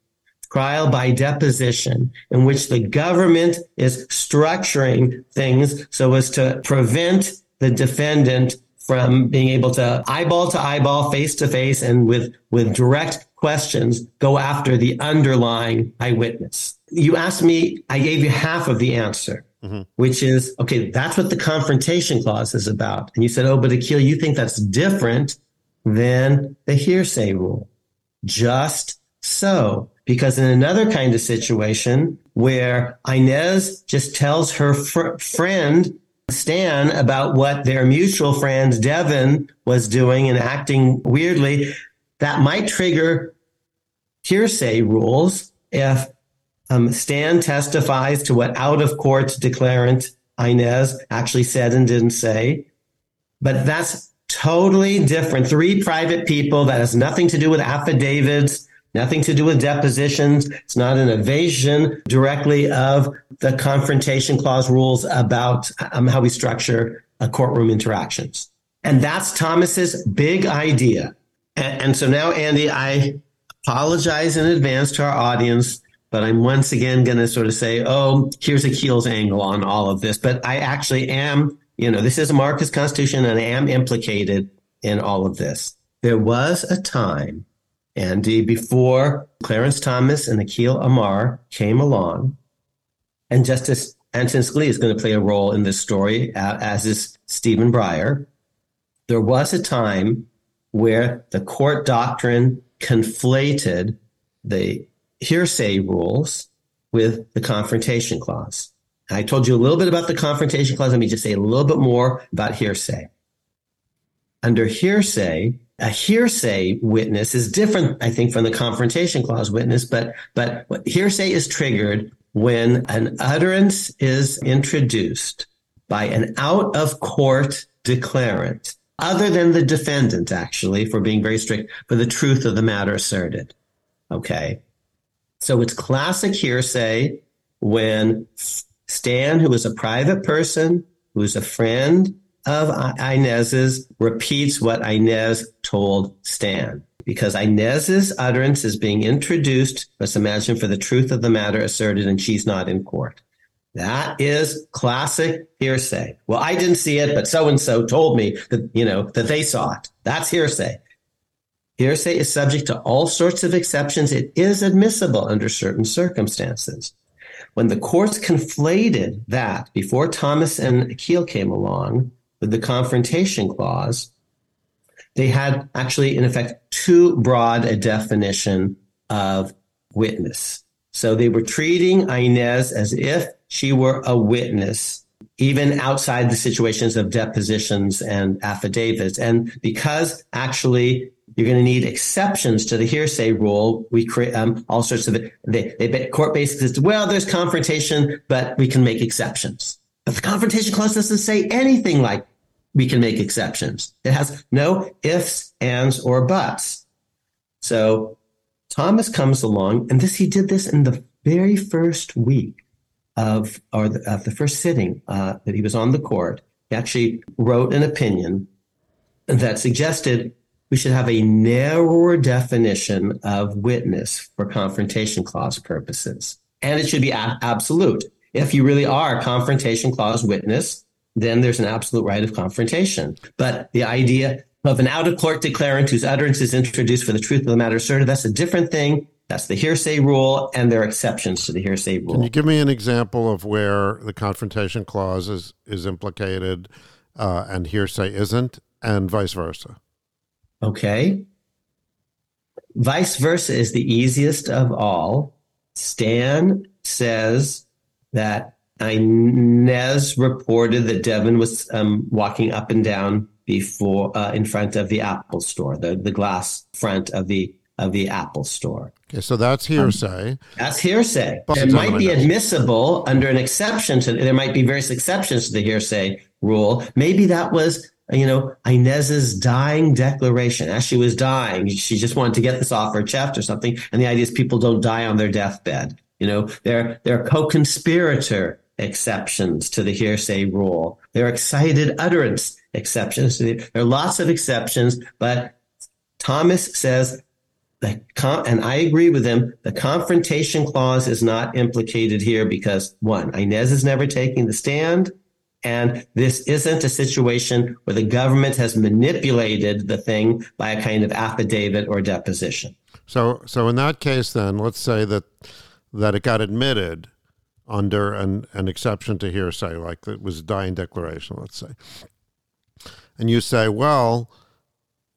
trial by deposition, in which the government is structuring things so as to prevent the defendant from being able to eyeball to eyeball, face to face, and with, with direct questions, go after the underlying eyewitness. You asked me, I gave you half of the answer, mm-hmm. which is, okay, that's what the confrontation clause is about. And you said, oh, but Akhil, you think that's different than the hearsay rule. Just so. Because in another kind of situation where Inez just tells her fr- friend Stan about what their mutual friend Devin was doing and acting weirdly, that might trigger hearsay rules if um, Stan testifies to what out of court declarant Inez actually said and didn't say. But that's totally different. Three private people that has nothing to do with affidavits, nothing to do with depositions. It's not an evasion directly of the confrontation clause rules about um, how we structure uh, courtroom interactions. And that's Thomas's big idea. And, and so now, Andy, I apologize in advance to our audience, but I'm once again going to sort of say, oh, here's Akhil's angle on all of this. But I actually am, you know, this is Amarica's Constitution and I am implicated in all of this. There was a time, Andy, before Clarence Thomas and Akhil Amar came along and Justice Antonin Scalia is going to play a role in this story, as is Stephen Breyer. There was a time where the court doctrine conflated the hearsay rules with the confrontation clause. I told you a little bit about the confrontation clause. Let me just say a little bit more about hearsay. Under hearsay, a hearsay witness is different, I think, from the confrontation clause witness, but, but hearsay is triggered when an utterance is introduced by an out of court declarant, other than the defendant, actually, for being very strict, for the truth of the matter asserted. Okay. So it's classic hearsay when Stan, who is a private person, who is a friend of Inez's, repeats what Inez told Stan because Inez's utterance is being introduced, let's imagine, for the truth of the matter asserted, and she's not in court. That is classic hearsay. Well, I didn't see it, but so and so told me that, you know, that they saw it. That's hearsay. Hearsay is subject to all sorts of exceptions. It is admissible under certain circumstances. When the courts conflated that before Thomas and Akhil came along with the confrontation clause, they had actually, in effect, too broad a definition of witness. So they were treating Inez as if she were a witness, even outside the situations of depositions and affidavits. And because actually you're going to need exceptions to the hearsay rule. We create um, all sorts of. They, they court basically says, well, there's confrontation, but we can make exceptions. But the confrontation clause doesn't say anything like we can make exceptions. It has no ifs, ands, or buts. So Thomas comes along, and this he did this in the very first week of or the, of the first sitting uh, that he was on the court. He actually wrote an opinion that suggested we should have a narrower definition of witness for confrontation clause purposes. And it should be a- absolute. If you really are a confrontation clause witness, then there's an absolute right of confrontation. But the idea of an out of court declarant whose utterance is introduced for the truth of the matter asserted, that's a different thing. That's the hearsay rule, and there are exceptions to the hearsay rule. Can you give me an example of where the confrontation clause is, is implicated uh, and hearsay isn't, and vice versa? Okay. Vice versa is the easiest of all. Stan says that Inez reported that Devin was um, walking up and down before uh, in front of the Apple store, the, the glass front of the of the Apple store. Okay, so that's hearsay. Um, that's hearsay. But it might be admissible under an exception to. There might be various exceptions to the hearsay rule. Maybe that was you know, Inez's dying declaration as she was dying. She just wanted to get this off her chest or something. And the idea is people don't die on their deathbed. You know, there are co-conspirator exceptions to the hearsay rule. There are excited utterance exceptions. There are lots of exceptions, but Thomas says the and I agree with him, the confrontation clause is not implicated here because one, Inez is never taking the stand. And this isn't a situation where the government has manipulated the thing by a kind of affidavit or deposition. So, so in that case, then let's say that that it got admitted under an, an exception to hearsay, like it was a dying declaration, let's say, and you say, well,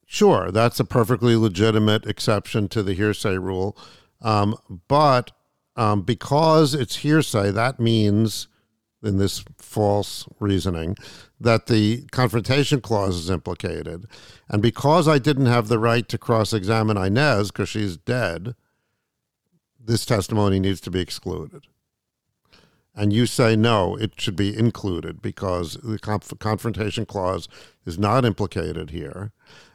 sure, that's a perfectly legitimate exception to the hearsay rule, um, but um, because it's hearsay, that means in this false reasoning that the confrontation clause is implicated. And because I didn't have the right to cross examine Inez because she's dead, this testimony needs to be excluded. And you say no, it should be included because the conf- confrontation clause is not implicated here.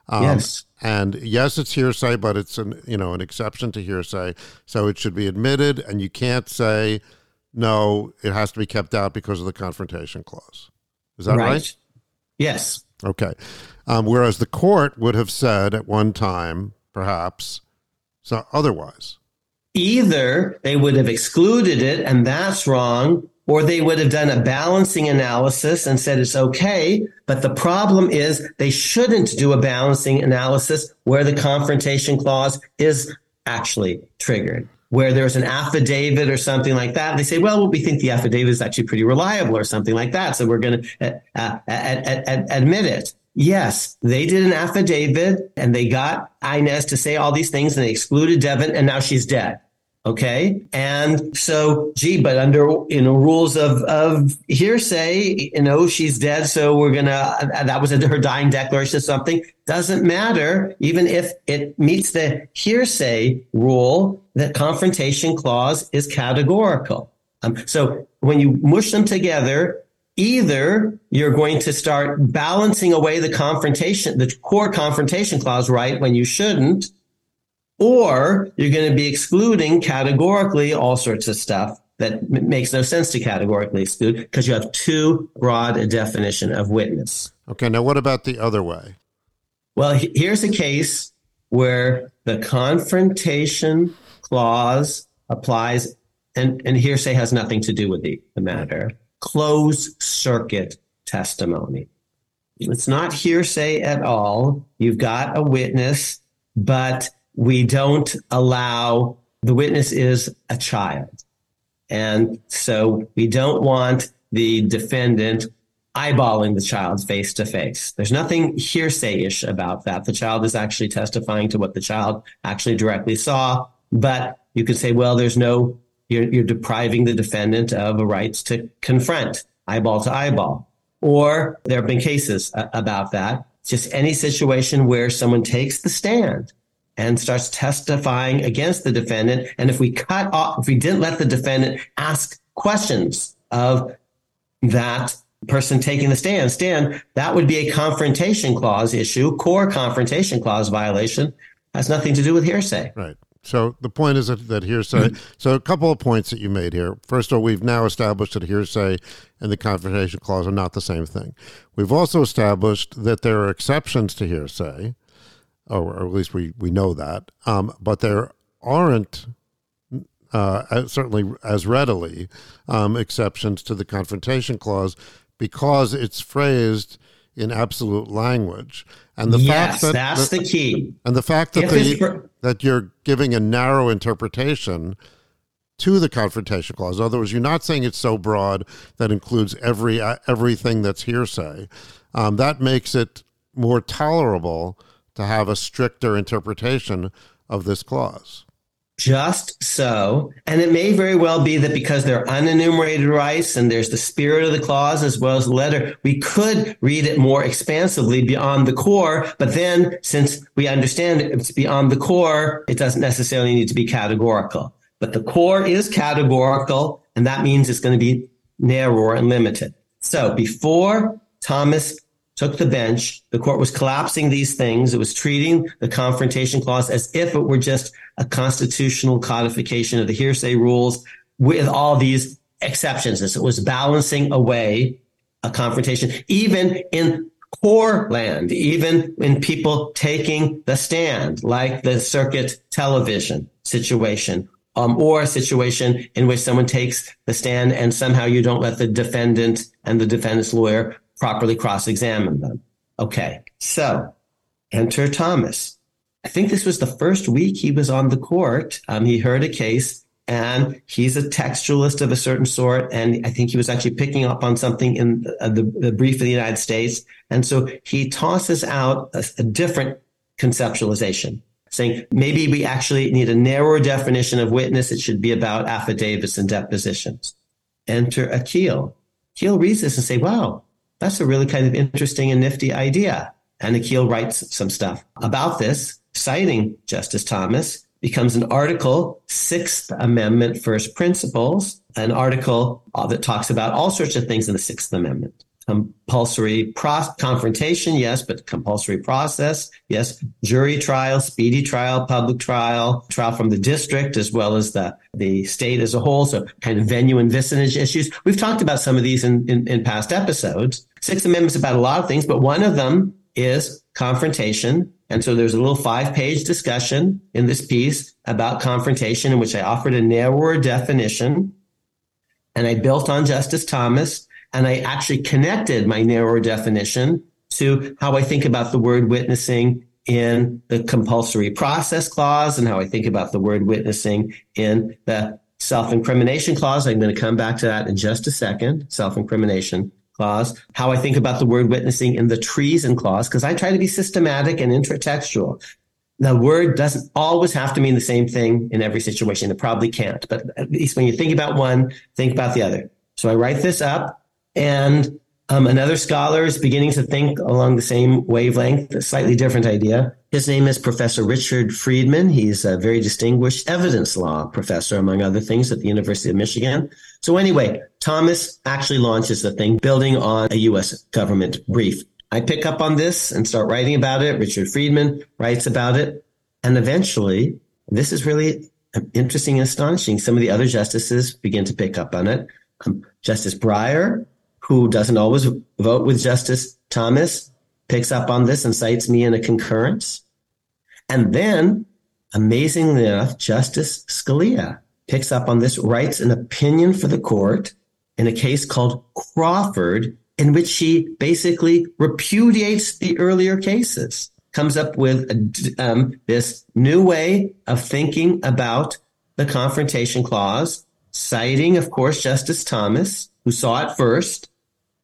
Um, yes. And yes, it's hearsay, but it's an you know an exception to hearsay, so it should be admitted. And you can't say no, it has to be kept out because of the confrontation clause. Is that right? right? Yes. Okay. Um, whereas the court would have said at one time, perhaps, so otherwise. Either they would have excluded it, and that's wrong, or they would have done a balancing analysis and said it's okay. But the problem is they shouldn't do a balancing analysis where the confrontation clause is actually triggered where there's an affidavit or something like that. They say, well, we think the affidavit is actually pretty reliable or something like that. So we're going to uh, uh, admit it. Yes, they did an affidavit and they got Inez to say all these things and they excluded Devin and now she's dead. Okay. And so, gee, but under, you know, rules of, of hearsay, you know, she's dead. So we're going to, that was her dying declaration or something. Doesn't matter. Even if it meets the hearsay rule, the confrontation clause is categorical. Um, so when you mush them together, either you're going to start balancing away the confrontation, the core confrontation clause, right? When you shouldn't or you're going to be excluding categorically all sorts of stuff that makes no sense to categorically exclude because you have too broad a definition of witness. Okay, now what about the other way? Well, he- here's a case where the confrontation clause applies and, and hearsay has nothing to do with the, the matter. Closed circuit testimony. It's not hearsay at all. You've got a witness but we don't allow the witness is a child. And so we don't want the defendant eyeballing the child face to face. There's nothing hearsay ish about that. The child is actually testifying to what the child actually directly saw. But you could say, well, there's no, you're, you're depriving the defendant of a right to confront eyeball to eyeball. Or there have been cases about that. Just any situation where someone takes the stand and starts testifying against the defendant. And if we cut off, if we didn't let the defendant ask questions of that person taking the stand, stand, that would be a confrontation clause issue, core confrontation clause violation. Has nothing to do with hearsay. Right. So the point is that, that hearsay. Mm-hmm. So a couple of points that you made here. First of all, we've now established that hearsay and the confrontation clause are not the same thing. We've also established that there are exceptions to hearsay, or, at least we we know that. Um, but there aren't uh, certainly as readily um, exceptions to the confrontation clause because it's phrased in absolute language. And the yes, fact that that's the, the key. And the fact that the, that you're giving a narrow interpretation to the confrontation clause. In other words, you're not saying it's so broad that includes every uh, everything that's hearsay. Um, that makes it more tolerable to have a stricter interpretation of this clause. Just so. And it may very well be that because they're unenumerated rights and there's the spirit of the clause as well as the letter, we could read it more expansively beyond the core. But then since we understand it's beyond the core, it doesn't necessarily need to be categorical. But the core is categorical, and that means it's going to be narrower and limited. So before Thomas took the bench. The court was collapsing these things. It was treating the confrontation clause as if it were just a constitutional codification of the hearsay rules with all these exceptions. It was balancing away a confrontation, even in core land, even in people taking the stand, like the circuit television situation, um, or a situation in which someone takes the stand and somehow you don't let the defendant and the defendant's lawyer properly cross examine them. Okay. So enter Thomas. I think this was the first week he was on the court. Um, he heard a case and he's a textualist of a certain sort. And I think he was actually picking up on something in uh, the, the, brief of the United States. And so he tosses out a, a different conceptualization saying maybe we actually need a narrower definition of witness. It should be about affidavits and depositions. Enter Akhil. Akhil reads this and say, wow, that's a really kind of interesting and nifty idea. And Akhil writes some stuff about this, citing Justice Thomas, becomes an article, Sixth Amendment First Principles, an article that talks about all sorts of things in the Sixth Amendment compulsory pro- confrontation, yes, but compulsory process, yes, jury trial, speedy trial, public trial, trial from the district as well as the the state as a whole. So kind of venue and vicinage issues. We've talked about some of these in, in, in past episodes. Sixth Amendment's about a lot of things, but one of them is confrontation. And so there's a little five page discussion in this piece about confrontation in which I offered a narrower definition. And I built on Justice Thomas and I actually connected my narrower definition to how I think about the word witnessing in the compulsory process clause and how I think about the word witnessing in the self incrimination clause. I'm going to come back to that in just a second. Self incrimination clause, how I think about the word witnessing in the treason clause, because I try to be systematic and intertextual. The word doesn't always have to mean the same thing in every situation. It probably can't, but at least when you think about one, think about the other. So I write this up and um, another scholar is beginning to think along the same wavelength, a slightly different idea. His name is Professor Richard Friedman. He's a very distinguished evidence law professor, among other things, at the University of Michigan. So anyway, Thomas actually launches the thing building on a U.S. government brief. I pick up on this and start writing about it. Richard Friedman writes about it. And eventually, this is really interesting and astonishing. Some of the other justices begin to pick up on it. Um, Justice Breyer who doesn't always vote with Justice Thomas, picks up on this and cites me in a concurrence. And then, amazingly enough, Justice Scalia picks up on this, writes an opinion for the court in a case called Crawford, in which she basically repudiates the earlier cases. comes up with um, this new way of thinking about the confrontation clause, citing, of course, Justice Thomas, who saw it first,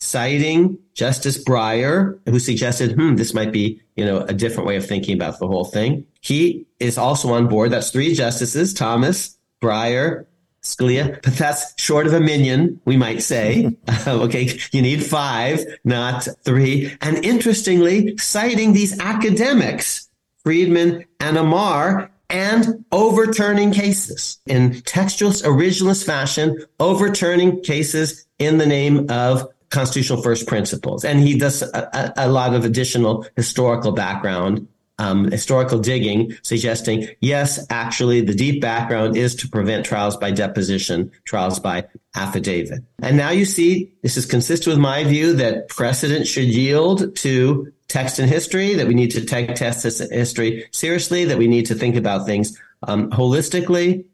citing Justice Breyer, who suggested, hmm, this might be, you know, a different way of thinking about the whole thing. He is also on board. That's three justices, Thomas, Breyer, Scalia, but that's short of a minion, we might say. okay, you need five, not three. And interestingly, citing these academics, Friedman and Amar, and overturning cases in textualist originalist fashion, overturning cases in the name of constitutional first principles. And he does a, a, lot of additional historical background um, historical digging suggesting, yes, actually, the deep background is to prevent trials by deposition, trials by affidavit. And now you see this is consistent with my view that precedent should yield to text and history, that we need to take text and history seriously, that we need to think about things um, holistically.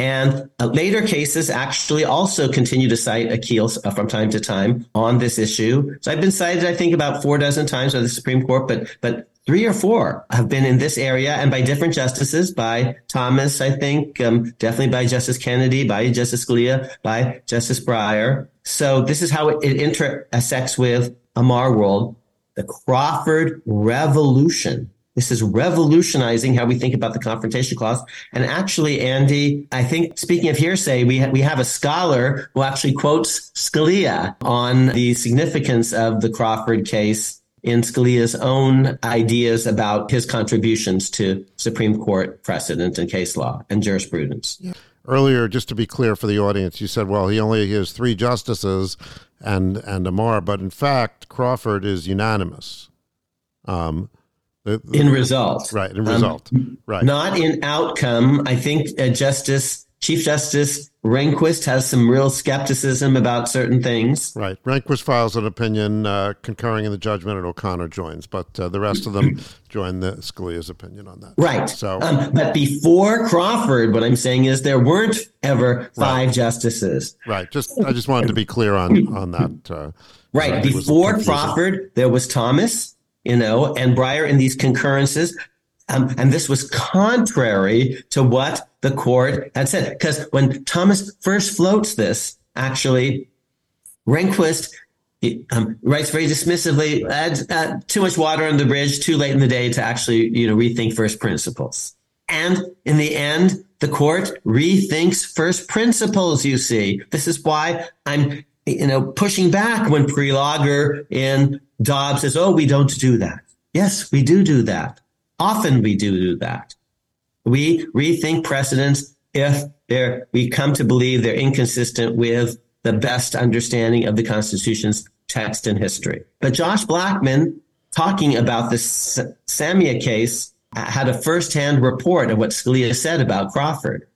And uh, later cases actually also continue to cite Akhil from time to time on this issue. So I've been cited, I think, about four dozen times by the Supreme Court, but but three or four have been in this area and by different justices, by Thomas, I think, um, definitely by Justice Kennedy, by Justice Scalia, by Justice Breyer. So this is how it, it intersects with Amar World, the Crawford Revolution. This is revolutionizing how we think about the confrontation clause. And actually, Andy, I think speaking of hearsay, we, ha- we have a scholar who actually quotes Scalia on the significance of the Crawford case in Scalia's own ideas about his contributions to Supreme Court precedent and case law and jurisprudence. Earlier, just to be clear for the audience, you said, well, he only has three justices and and Amar, but in fact, Crawford is unanimous. Um, the, the, in result, right? In result, um, right? Not in outcome. I think uh, Justice Chief Justice Rehnquist has some real skepticism about certain things. Right. Rehnquist files an opinion uh, concurring in the judgment, and O'Connor joins, but uh, the rest of them join the Scalia's opinion on that. Right. So, um, but before Crawford, what I'm saying is there weren't ever five right. justices. Right. Just I just wanted to be clear on on that. Uh, right. Before Crawford, there was Thomas, you know, and Breyer in these concurrences. Um, and this was contrary to what the court had said. Because when Thomas first floats this, actually, Rehnquist um, writes very dismissively, adds uh, too much water on the bridge, too late in the day to actually, you know, rethink first principles. And in the end, the court rethinks first principles, you see. This is why I'm, you know, pushing back when Prelogar in Dobbs says, oh, we don't do that. Yes, we do do that. Often we do do that. We rethink precedents if they're, we come to believe they're inconsistent with the best understanding of the Constitution's text and history. But Josh Blackman, talking about this Samia case, had a firsthand report of what Scalia said about Crawford.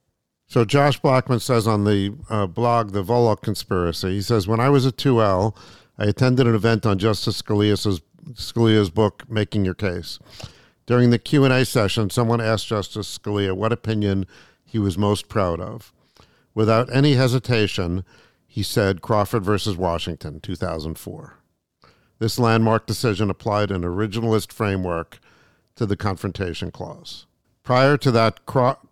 So Josh Blackman says on the uh, blog, The Volokh Conspiracy, he says, When I was at 2L, I attended an event on Justice Scalia's, Scalia's book, Making Your Case. During the Q&A session, someone asked Justice Scalia what opinion he was most proud of. Without any hesitation, he said Crawford versus Washington, 2004. This landmark decision applied an originalist framework to the confrontation clause. Prior to that,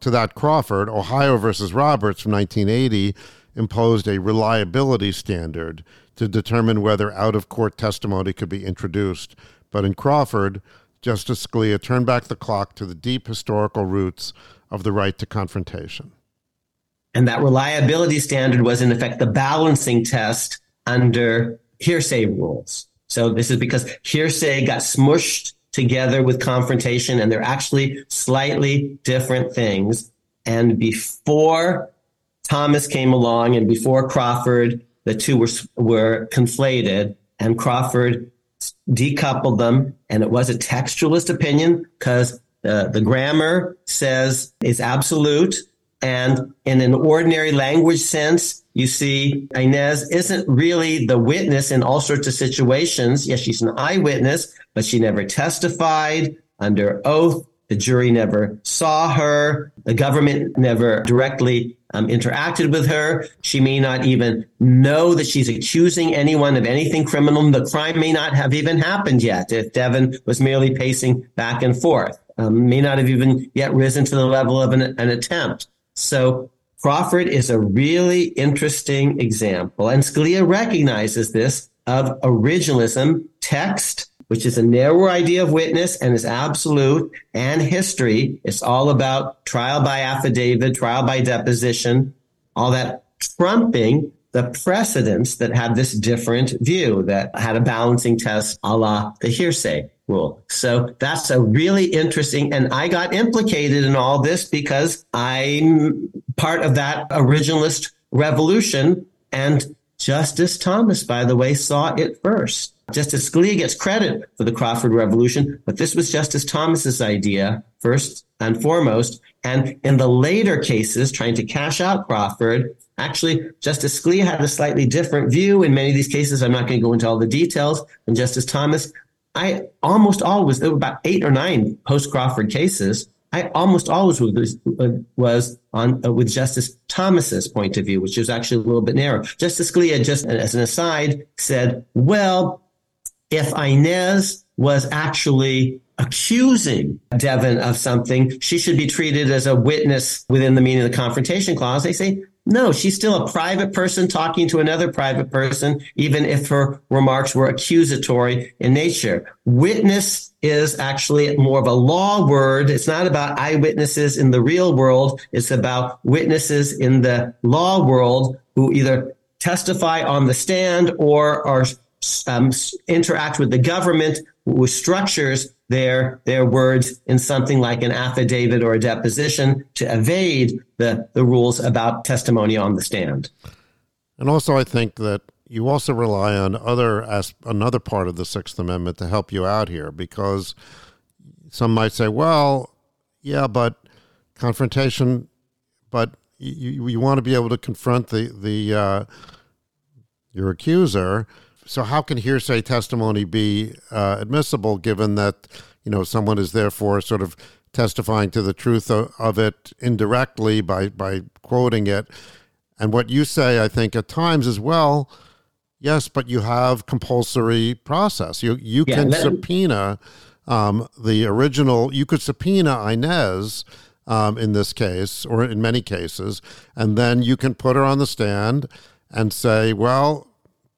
to that Crawford, Ohio versus Roberts from 1980 imposed a reliability standard to determine whether out of court testimony could be introduced. But in Crawford, Justice Scalia turned back the clock to the deep historical roots of the right to confrontation. And that reliability standard was, in effect, the balancing test under hearsay rules. So this is because hearsay got smushed together with confrontation, and they're actually slightly different things. And before Thomas came along and before Crawford, the two were, were conflated, and Crawford decoupled them, and it was a textualist opinion because uh, the grammar says it's absolute. And in an ordinary language sense, you see, Inez isn't really the witness in all sorts of situations. Yes, she's an eyewitness, but she never testified under oath. The jury never saw her. The government never directly um, interacted with her. She may not even know that she's accusing anyone of anything criminal. The crime may not have even happened yet if Devin was merely pacing back and forth. Um, may not have even yet risen to the level of an, an attempt. So Crawford is a really interesting example. And Scalia recognizes this of originalism, text, which is a narrower idea of witness and is absolute, and history. It's all about trial by affidavit, trial by deposition, all that trumping the precedents that had this different view that had a balancing test a la the hearsay rule. So that's a really interesting, and I got implicated in all this because I'm part of that originalist revolution. And Justice Thomas, by the way, saw it first. Justice Scalia gets credit for the Crawford Revolution, but this was Justice Thomas's idea first and foremost. And in the later cases, trying to cash out Crawford, actually, Justice Scalia had a slightly different view in many of these cases. I'm not going to go into all the details. And Justice Thomas, I almost always, there were about eight or nine post Crawford cases. I almost always was, on uh, with Justice Thomas's point of view, which was actually a little bit narrow. Justice Scalia, just as an aside, said, "Well, if Inez was actually accusing Devin of something, she should be treated as a witness within the meaning of the confrontation clause. They say, no, she's still a private person talking to another private person, even if her remarks were accusatory in nature. Witness is actually more of a law word. It's not about eyewitnesses in the real world. It's about witnesses in the law world who either testify on the stand or are um, interact with the government, which structures their their words in something like an affidavit or a deposition to evade the the rules about testimony on the stand. And also, I think that you also rely on other as another part of the Sixth Amendment to help you out here, because some might say, well, yeah, but confrontation, but you you want to be able to confront the the uh, your accuser so how can hearsay testimony be uh, admissible given that you know someone is therefore sort of testifying to the truth of, of it indirectly by by quoting it? And what you say i think at times as well yes but you have compulsory process. You you yeah, can subpoena um, the original you could subpoena Inez um, in this case or in many cases and then you can put her on the stand and say well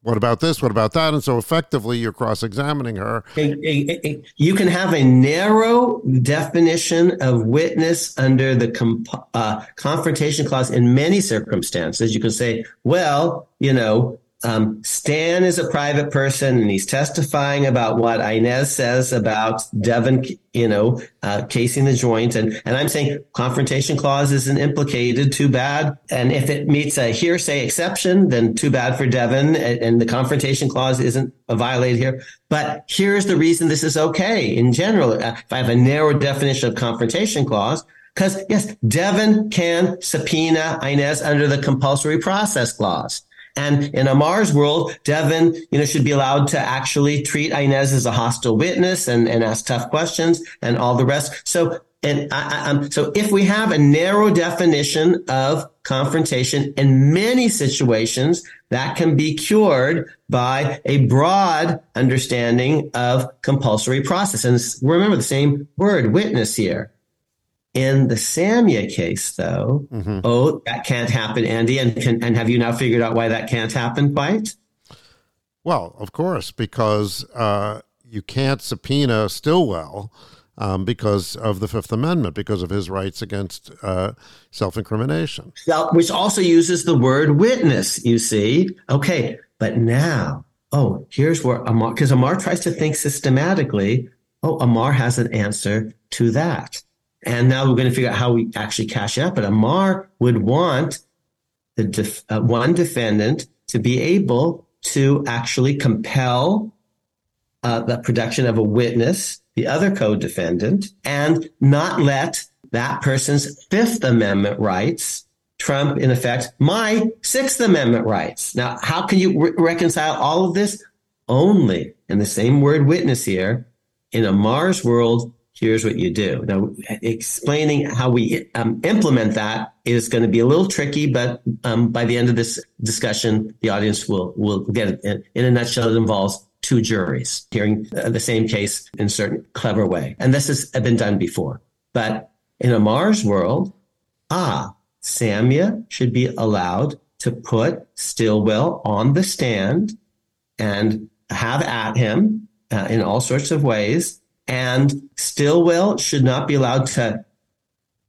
what about this? What about that? And so effectively, you're cross examining her. You can have a narrow definition of witness under the comp- uh, confrontation clause in many circumstances. You can say, well, you know, um, Stan is a private person and he's testifying about what Inez says about Devin, you know, uh, casing the joint. And, and I'm saying confrontation clause isn't implicated. Too bad. And if it meets a hearsay exception, then too bad for Devin. And, and the confrontation clause isn't violated here. But here's the reason this is okay in general. Uh, if I have a narrow definition of confrontation clause, because yes, Devin can subpoena Inez under the compulsory process clause. And in Amar's world, Devin, you know, should be allowed to actually treat Inez as a hostile witness and, and ask tough questions and all the rest. So, and I, um, so if we have a narrow definition of confrontation in many situations, that can be cured by a broad understanding of compulsory process. And remember the same word, witness here. In the Samia case, though, mm-hmm. oh, that can't happen, Andy. And can, and have you now figured out why that can't happen, quite? Well, of course, because uh, you can't subpoena Stillwell um, because of the Fifth Amendment, because of his rights against uh, self incrimination. Which also uses the word witness, you see. Okay, but now, oh, here's where Amar, because Amar tries to think systematically. Oh, Amar has an answer to that. And now we're going to figure out how we actually cash it out. But Amar would want the def- uh, one defendant to be able to actually compel uh, the production of a witness, the other co-defendant, and not let that person's Fifth Amendment rights trump, in effect, my Sixth Amendment rights. Now, how can you re- reconcile all of this? Only in the same word witness here, in Amar's world, here's what you do. Now, explaining how we um, implement that is going to be a little tricky, but um, by the end of this discussion, the audience will will get it. In, a nutshell, it involves two juries hearing uh, the same case in a certain clever way, and this has been done before. But in Amar's world, ah, Samia should be allowed to put Stillwell on the stand and have at him uh, in all sorts of ways and Stillwell should not be allowed to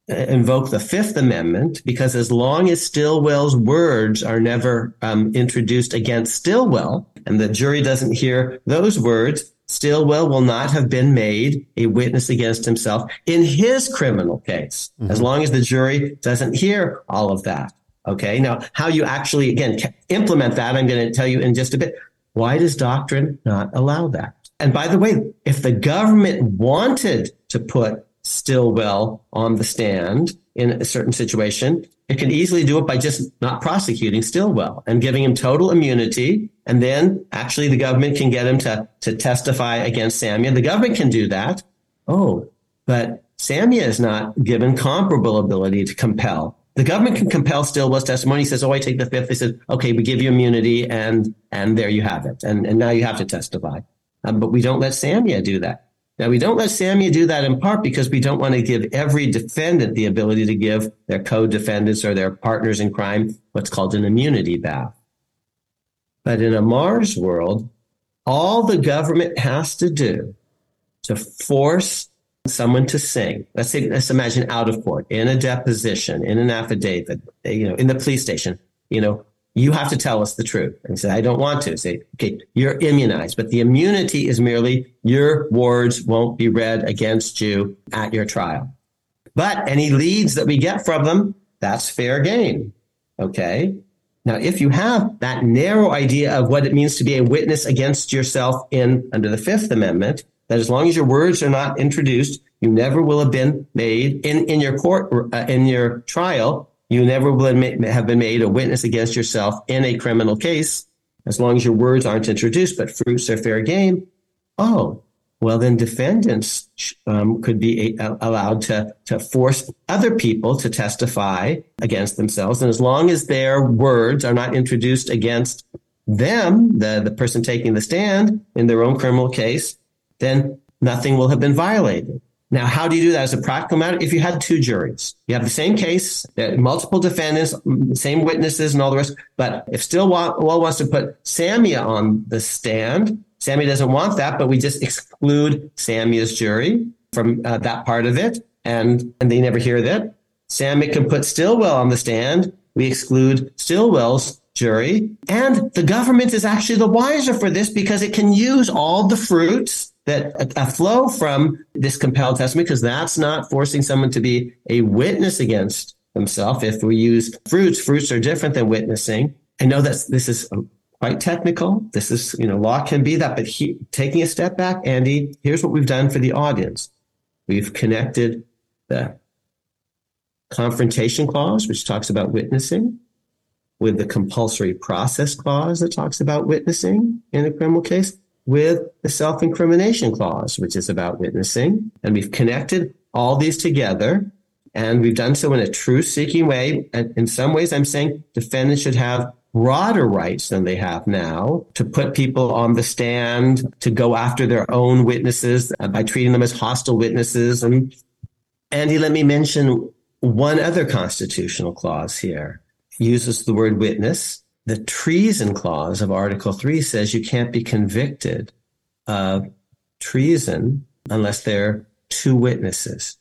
uh, invoke the Fifth Amendment because as long as Stillwell's words are never um, introduced against Stillwell and the jury doesn't hear those words, Stillwell will not have been made a witness against himself in his criminal case, mm-hmm. as long as the jury doesn't hear all of that. Okay. Now, how you actually, again, implement that, I'm going to tell you in just a bit. Why does doctrine not allow that? And by the way, if the government wanted to put Stillwell on the stand in a certain situation, it can easily do it by just not prosecuting Stillwell and giving him total immunity. And then actually the government can get him to, to testify against Samia. The government can do that. Oh, but Samia is not given comparable ability to compel. The government can compel Stillwell's testimony. He says, "Oh, I take the fifth. They said, "Okay, we give you immunity, and and there you have it, and and now you have to testify." Um, but we don't let Samia do that. Now, we don't let Samia do that in part because we don't want to give every defendant the ability to give their co-defendants or their partners in crime what's called an immunity bath. But in Amar's world, all the government has to do to force someone to sing. Let's say, let's imagine out of court, in a deposition, in an affidavit, you know, in the police station, you know, you have to tell us the truth. And say, I don't want to. Say, okay, you're immunized, but the immunity is merely your words won't be read against you at your trial. But any leads that we get from them, that's fair game. Okay. Now, if you have that narrow idea of what it means to be a witness against yourself in under the Fifth Amendment, that as long as your words are not introduced, you never will have been made in, in your court, uh, in your trial, you never will have been made a witness against yourself in a criminal case as long as your words aren't introduced, but fruits are fair game. Oh, well, then defendants um, could be a- allowed to, to force other people to testify against themselves. And as long as their words are not introduced against them, the, the person taking the stand in their own criminal case, then nothing will have been violated. Now, how do you do that as a practical matter? If you had two juries, you have the same case, multiple defendants, same witnesses and all the rest. But if Stillwell wants to put Samia on the stand, Samia doesn't want that, but we just exclude Samia's jury from uh, that part of it. And, and they never hear that. Samia can put Stillwell on the stand. We exclude Stillwell's jury. And the government is actually the wiser for this because it can use all the fruits that a, flow from this compelled testimony, because that's not forcing someone to be a witness against himself. If we use fruits, fruits are different than witnessing. I know that this is uh, quite technical. This is, you know, law can be that, but he, taking a step back, Andy, here's what we've done for the audience. We've connected the confrontation clause, which talks about witnessing, with the compulsory process clause that talks about witnessing in a criminal case with the self incrimination clause, which is about witnessing. And we've connected all these together. And we've done so in a truth seeking way. And in some ways, I'm saying defendants should have broader rights than they have now to put people on the stand, to go after their own witnesses by treating them as hostile witnesses. And Andy, let me mention one other constitutional clause here. uses the word witness the treason clause of Article 3 says you can't be convicted of treason unless there are two witnesses.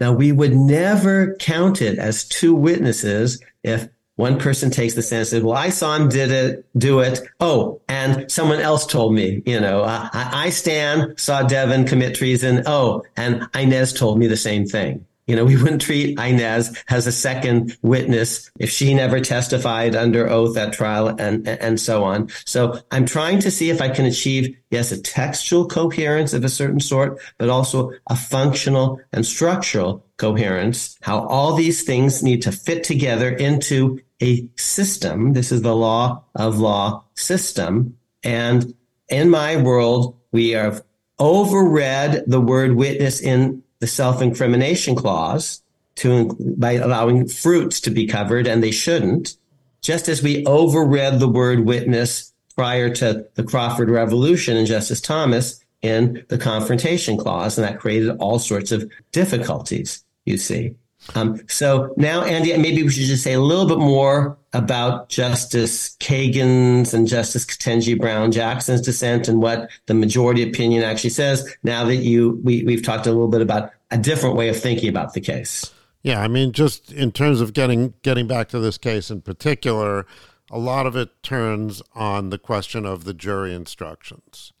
Now, we would never count it as two witnesses if one person takes the stand and says, well, I saw him did it, do it. Oh, and someone else told me, you know, I, I Stan saw Devin commit treason. Oh, and Inez told me the same thing. You know, we wouldn't treat Inez as a second witness if she never testified under oath at trial and, and so on. So I'm trying to see if I can achieve, yes, a textual coherence of a certain sort, but also a functional and structural coherence, how all these things need to fit together into a system. This is the law of law system. And in my world, we have overread the word witness in the self-incrimination clause to by allowing fruits to be covered and they shouldn't just as we overread the word witness prior to the Crawford Revolution and Justice Thomas in the confrontation clause, and that created all sorts of difficulties, you see. Um, so now, Andy, maybe we should just say a little bit more about Justice Kagan's and Justice Ketanji Brown Jackson's dissent and what the majority opinion actually says. Now that you we, we've talked a little bit about a different way of thinking about the case. Yeah, I mean, just in terms of getting getting back to this case in particular, a lot of it turns on the question of the jury instructions,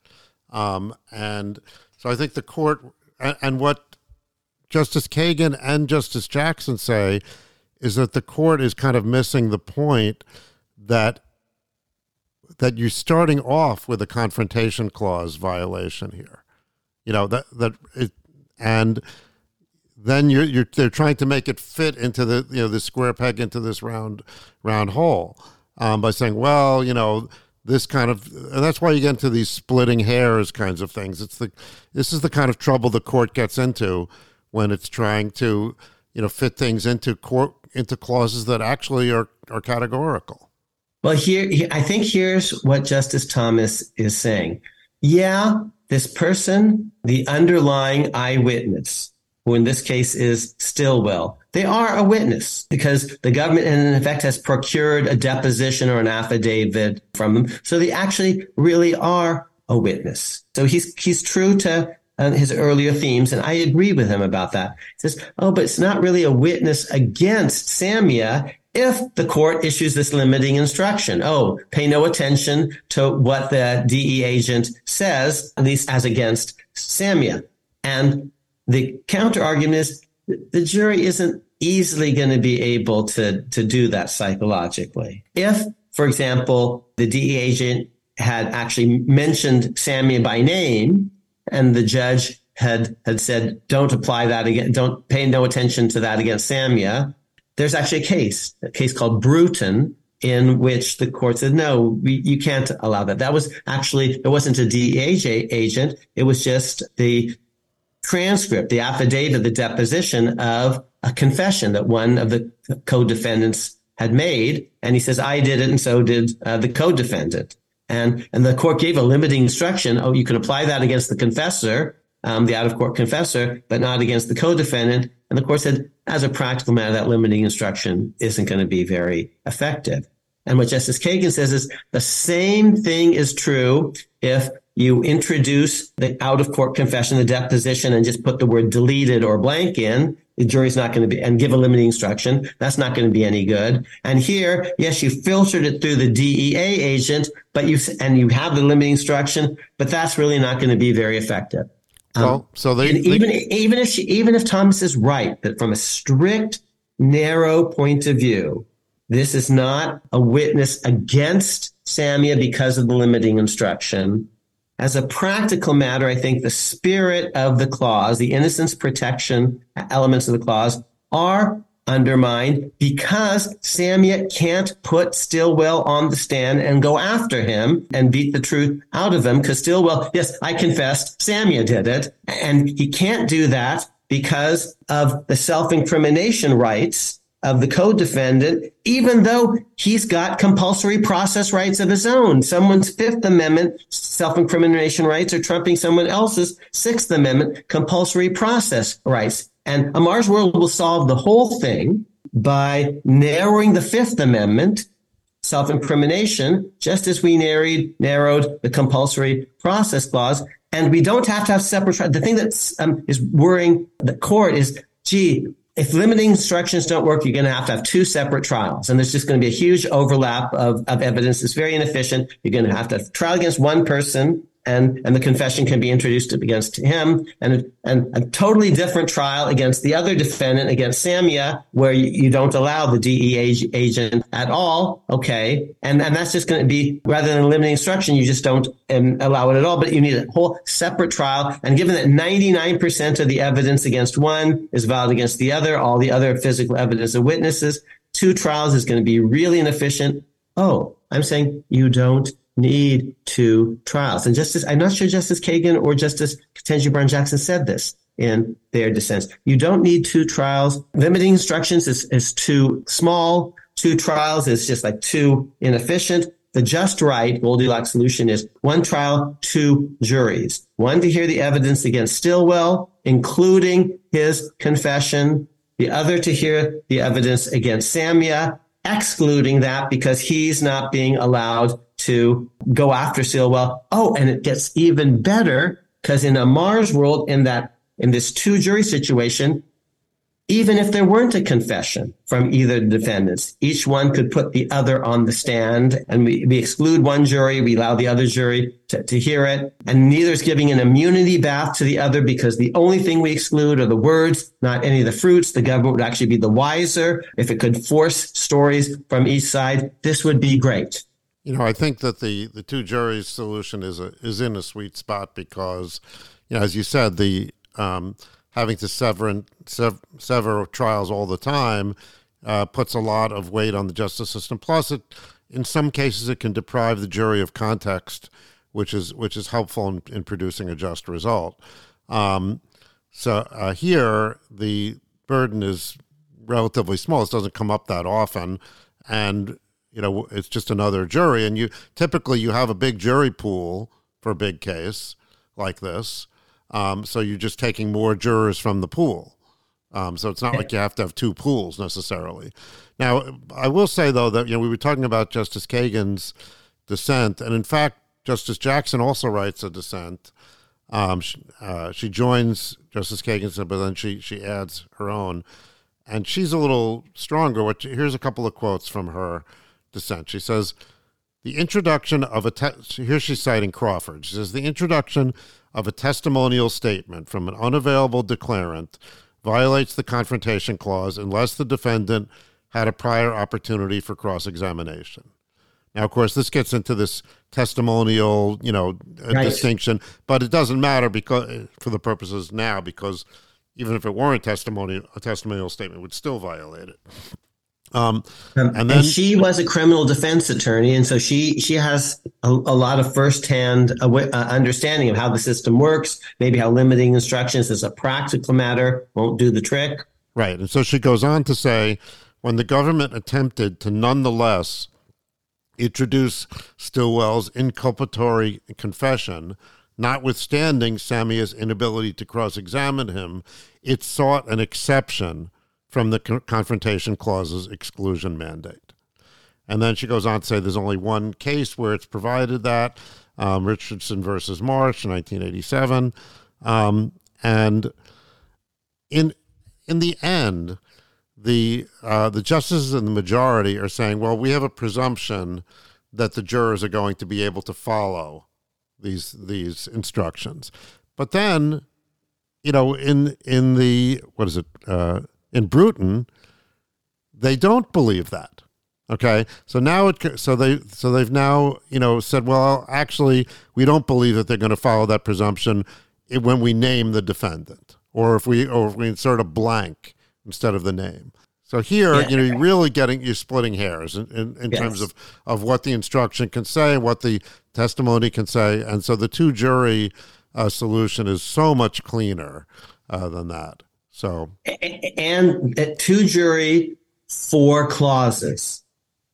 um, and so I think the court and, and what Justice Kagan and Justice Jackson say is that the court is kind of missing the point that that you're starting off with a confrontation clause violation here. You know that that it, and then you're, you're they're trying to make it fit into the you know the square peg into this round round hole um, by saying, well, you know, this kind of and that's why you get into these splitting hairs kinds of things. It's the this is the kind of trouble the court gets into when it's trying to you know fit things into court into clauses that actually are are categorical. Well, here I think here's what Justice Thomas is saying. Yeah, this person, the underlying eyewitness, who in this case is Stillwell, They are a witness because the government, in effect, has procured a deposition or an affidavit from them. So they actually really are a witness. So he's he's true to uh, his earlier themes, and I agree with him about that. He says, "Oh, but it's not really a witness against Samia." If the court issues this limiting instruction, oh, pay no attention to what the DEA agent says, at least as against Samia. And the counter argument is the jury isn't easily going to be able to, to do that psychologically. If, for example, the DEA agent had actually mentioned Samia by name and the judge had, had said, don't apply that again, don't pay no attention to that against Samia. There's actually a case, a case called Bruton, in which the court said, no, we, you can't allow that. That was actually, it wasn't a DEA agent. It was just the transcript, the affidavit, the deposition of a confession that one of the co-defendants had made. And he says, I did it. And so did uh, the co-defendant. And, and the court gave a limiting instruction. Oh, you can apply that against the confessor, um, the out of court confessor, but not against the co-defendant. And the court said, as a practical matter, that limiting instruction isn't going to be very effective. And what Justice Kagan says is the same thing is true if you introduce the out of court confession, the deposition, and just put the word deleted or blank in, the jury's not going to be, and give a limiting instruction. That's not going to be any good. And here, yes, you filtered it through the DEA agent, but you, and you have the limiting instruction, but that's really not going to be very effective. Um, well, so they, they, even, even if she, even if Thomas is right, that from a strict, narrow point of view, this is not a witness against Samia because of the limiting instruction as a practical matter, I think the spirit of the clause, the innocence protection elements of the clause are undermined because Samia can't put Stillwell on the stand and go after him and beat the truth out of him because Stillwell, yes, I confessed Samia did it. And he can't do that because of the self-incrimination rights of the co-defendant, even though he's got compulsory process rights of his own. Someone's Fifth Amendment self-incrimination rights are trumping someone else's Sixth Amendment compulsory process rights. And Amar's World will solve the whole thing by narrowing the Fifth Amendment self-incrimination, just as we narrowed, narrowed the compulsory process clause. And we don't have to have separate. The thing that um, is worrying the court is, gee, if limiting instructions don't work, you're going to have to have two separate trials. And there's just going to be a huge overlap of, of evidence. It's very inefficient. You're going to have to trial against one person and, and the confession can be introduced against him and, and a totally different trial against the other defendant, against Samia, where you, you don't allow the DEA agent at all. Okay. And, and that's just going to be rather than limiting instruction, you just don't um, allow it at all, but you need a whole separate trial. And given that 99% of the evidence against one is valid against the other, all the other physical evidence of witnesses, two trials is going to be really inefficient. Oh, I'm saying you don't need two trials. And Justice, I'm not sure Justice Kagan or Justice Ketanji Brown Jackson said this in their dissents. You don't need two trials. Limiting instructions is, is too small. Two trials is just like too inefficient. The just right Goldilocks solution is one trial, two juries. One to hear the evidence against Stillwell, including his confession. The other to hear the evidence against Samia, excluding that because he's not being allowed to go after Stillwell. Oh, and it gets even better because in Amar's world, in that in this two jury situation, even if there weren't a confession from either defendants, each one could put the other on the stand and we, we exclude one jury, we allow the other jury to, to hear it. And neither is giving an immunity bath to the other because the only thing we exclude are the words, not any of the fruits. The government would actually be the wiser if it could force stories from each side. This would be great. You know, I think that the, the two juries solution is a, is in a sweet spot because, you know, as you said, the um, having to sever, sever, sever trials all the time uh, puts a lot of weight on the justice system. Plus, it in some cases it can deprive the jury of context, which is which is helpful in, in producing a just result. Um, so uh, here the burden is relatively small. It doesn't come up that often, and you know it's just another jury. And you typically you have a big jury pool for a big case like this. Um, so you're just taking more jurors from the pool. Um, so it's not like you have to have two pools necessarily. Now, I will say though that you know we were talking about Justice Kagan's dissent, and in fact, Justice Jackson also writes a dissent. Um, she, uh, she joins Justice Kagan's, but then she she adds her own, and she's a little stronger. What here's a couple of quotes from her dissent. She says, "The introduction of a te- here she's citing Crawford. She says the introduction of a testimonial statement from an unavailable declarant violates the confrontation clause unless the defendant had a prior opportunity for cross examination. Now, of course, this gets into this testimonial, you know, right. distinction, but it doesn't matter because for the purposes now because even if it weren't testimony, a testimonial statement would still violate it. Um, um, and then and she was a criminal defense attorney, and so she she has a, a lot of firsthand uh, uh, understanding of how the system works. Maybe how limiting instructions as a practical matter won't do the trick. Right, and so she goes on to say, when the government attempted to nonetheless introduce Stillwell's inculpatory confession, notwithstanding Samia's inability to cross-examine him, it sought an exception from the confrontation clause's exclusion mandate. And then she goes on to say there's only one case where it's provided that um, Richardson versus Marsh, 1987. Um, and in in the end, the uh, the justices in the majority are saying, well, we have a presumption that the jurors are going to be able to follow these these instructions. But then, you know, in in the what is it? Uh, in Bruton, they don't believe that. Okay, so now it so they so they've now you know said, well, actually, we don't believe that they're going to follow that presumption when we name the defendant, or if we or if we insert a blank instead of the name. So here, yeah. you know, you're really getting you're splitting hairs in, in, in yes. terms of of what the instruction can say, what the testimony can say, and so the two jury uh, solution is so much cleaner uh, than that. So and two jury, four clauses.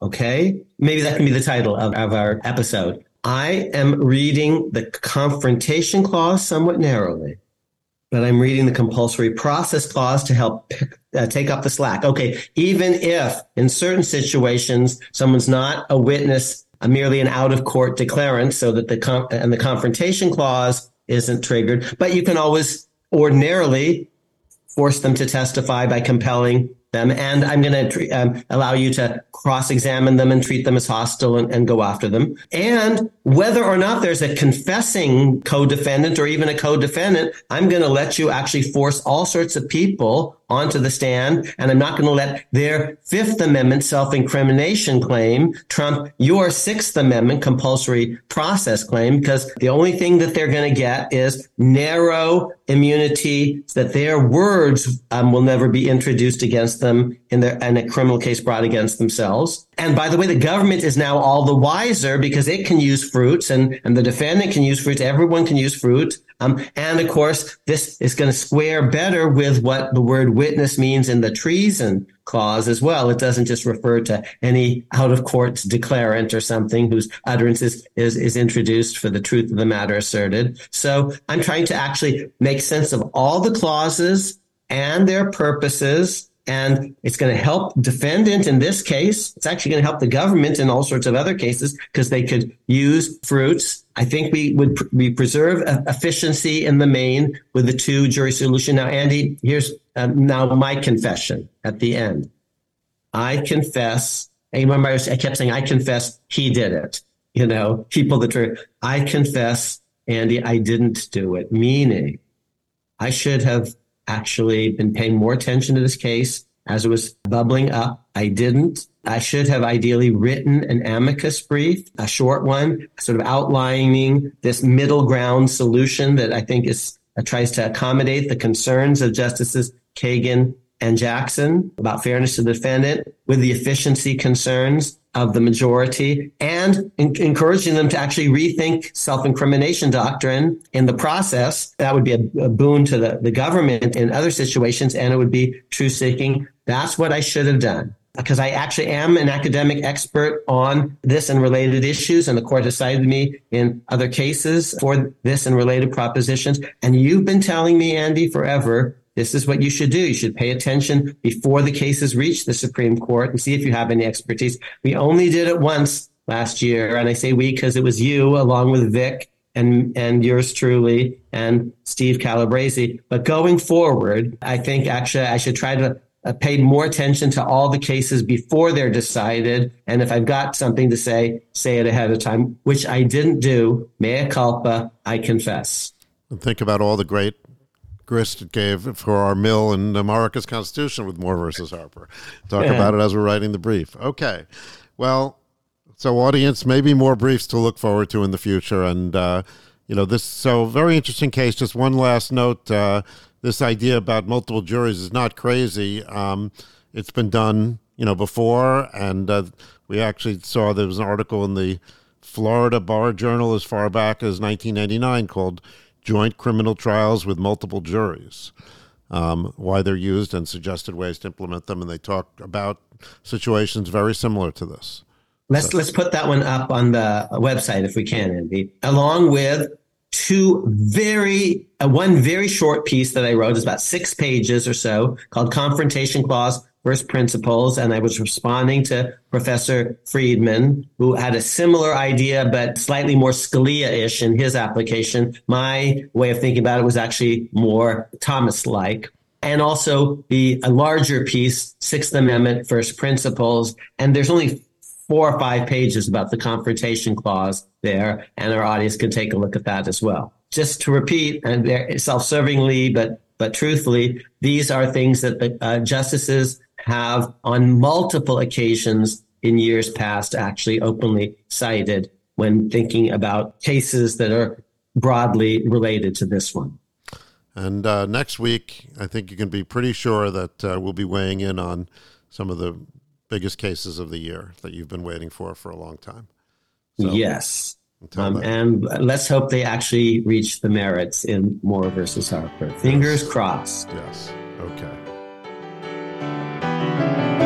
Okay, maybe that can be the title of, of our episode. I am reading the confrontation clause somewhat narrowly, but I'm reading the compulsory process clause to help uh, take up the slack. Okay, even if in certain situations someone's not a witness, a merely an out of court declarant, so that the com- and the confrontation clause isn't triggered, but you can always ordinarily force them to testify by compelling them. And I'm going to um, allow you to cross examine them and treat them as hostile and, and, go after them. And whether or not there's a confessing co defendant or even a co defendant, I'm going to let you actually force all sorts of people onto the stand. And I'm not going to let their Fifth Amendment self-incrimination claim trump your Sixth Amendment compulsory process claim because the only thing that they're going to get is narrow immunity that their words um, will never be introduced against them in, their, in a criminal case brought against themselves. And by the way, the government is now all the wiser because it can use fruits and, and the defendant can use fruits. Everyone can use fruit. Um, and of course, this is going to square better with what the word witness means in the treason clause as well. It doesn't just refer to any out of court declarant or something whose utterance is, is, is introduced for the truth of the matter asserted. So I'm trying to actually make sense of all the clauses and their purposes and it's going to help defendant in this case. It's actually going to help the government in all sorts of other cases because they could use fruits. I think we would we preserve efficiency in the main with the two jury solution. Now, Andy, here's uh, now my confession at the end. I confess. I remember I kept saying, I confess he did it. You know, he pulled the trigger. I confess, Andy, I didn't do it. Meaning, I should have actually been paying more attention to this case as it was bubbling up. I didn't. I should have ideally written an amicus brief, a short one, sort of outlining this middle ground solution that I think is uh, tries to accommodate the concerns of Justices Kagan and Jackson about fairness to the defendant with the efficiency concerns of the majority and in- encouraging them to actually rethink self-incrimination doctrine in the process. That would be a, a boon to the, the government in other situations and it would be truth seeking. That's what I should have done because I actually am an academic expert on this and related issues, and the court has cited me in other cases for this and related propositions. And you've been telling me, Andy, forever this is what you should do. You should pay attention before the cases reach the Supreme Court and see if you have any expertise. We only did it once last year, and I say we because it was you along with Vic and and yours truly and Steve Calabresi. But going forward, I think actually I should try to uh, pay more attention to all the cases before they're decided. And if I've got something to say, say it ahead of time, which I didn't do. Mea culpa, I confess. And think about all the great grist gave for our mill and Amarica's Constitution with Moore versus Harper. Talk yeah. about it as we're writing the brief. Okay. Well, so audience, maybe more briefs to look forward to in the future. And, uh, you know, this, so very interesting case. Just one last note. Uh, this idea about multiple juries is not crazy. Um, it's been done, you know, before. And uh, we actually saw there was an article in the Florida Bar Journal as far back as 1999 called joint criminal trials with multiple juries, um, why they're used and suggested ways to implement them. And they talk about situations very similar to this. Let's so. let's put that one up on the website if we can, Andy, along with two very uh, one very short piece that I wrote is about six pages or so called Confrontation Clause first principles. And I was responding to Professor Friedman, who had a similar idea, but slightly more Scalia-ish in his application. My way of thinking about it was actually more Thomas-like. And also the a larger piece, Sixth Amendment, first principles. And there's only four or five pages about the confrontation clause there, and our audience can take a look at that as well. Just to repeat, and self-servingly, but but truthfully, these are things that the uh, justices have on multiple occasions in years past actually openly cited when thinking about cases that are broadly related to this one. And uh, next week, I think you can be pretty sure that uh, we'll be weighing in on some of the biggest cases of the year that you've been waiting for for a long time. So, yes. Um, and let's hope they actually reach the merits in Moore versus Harper. Fingers yes. crossed. Yes. Okay. Thank you.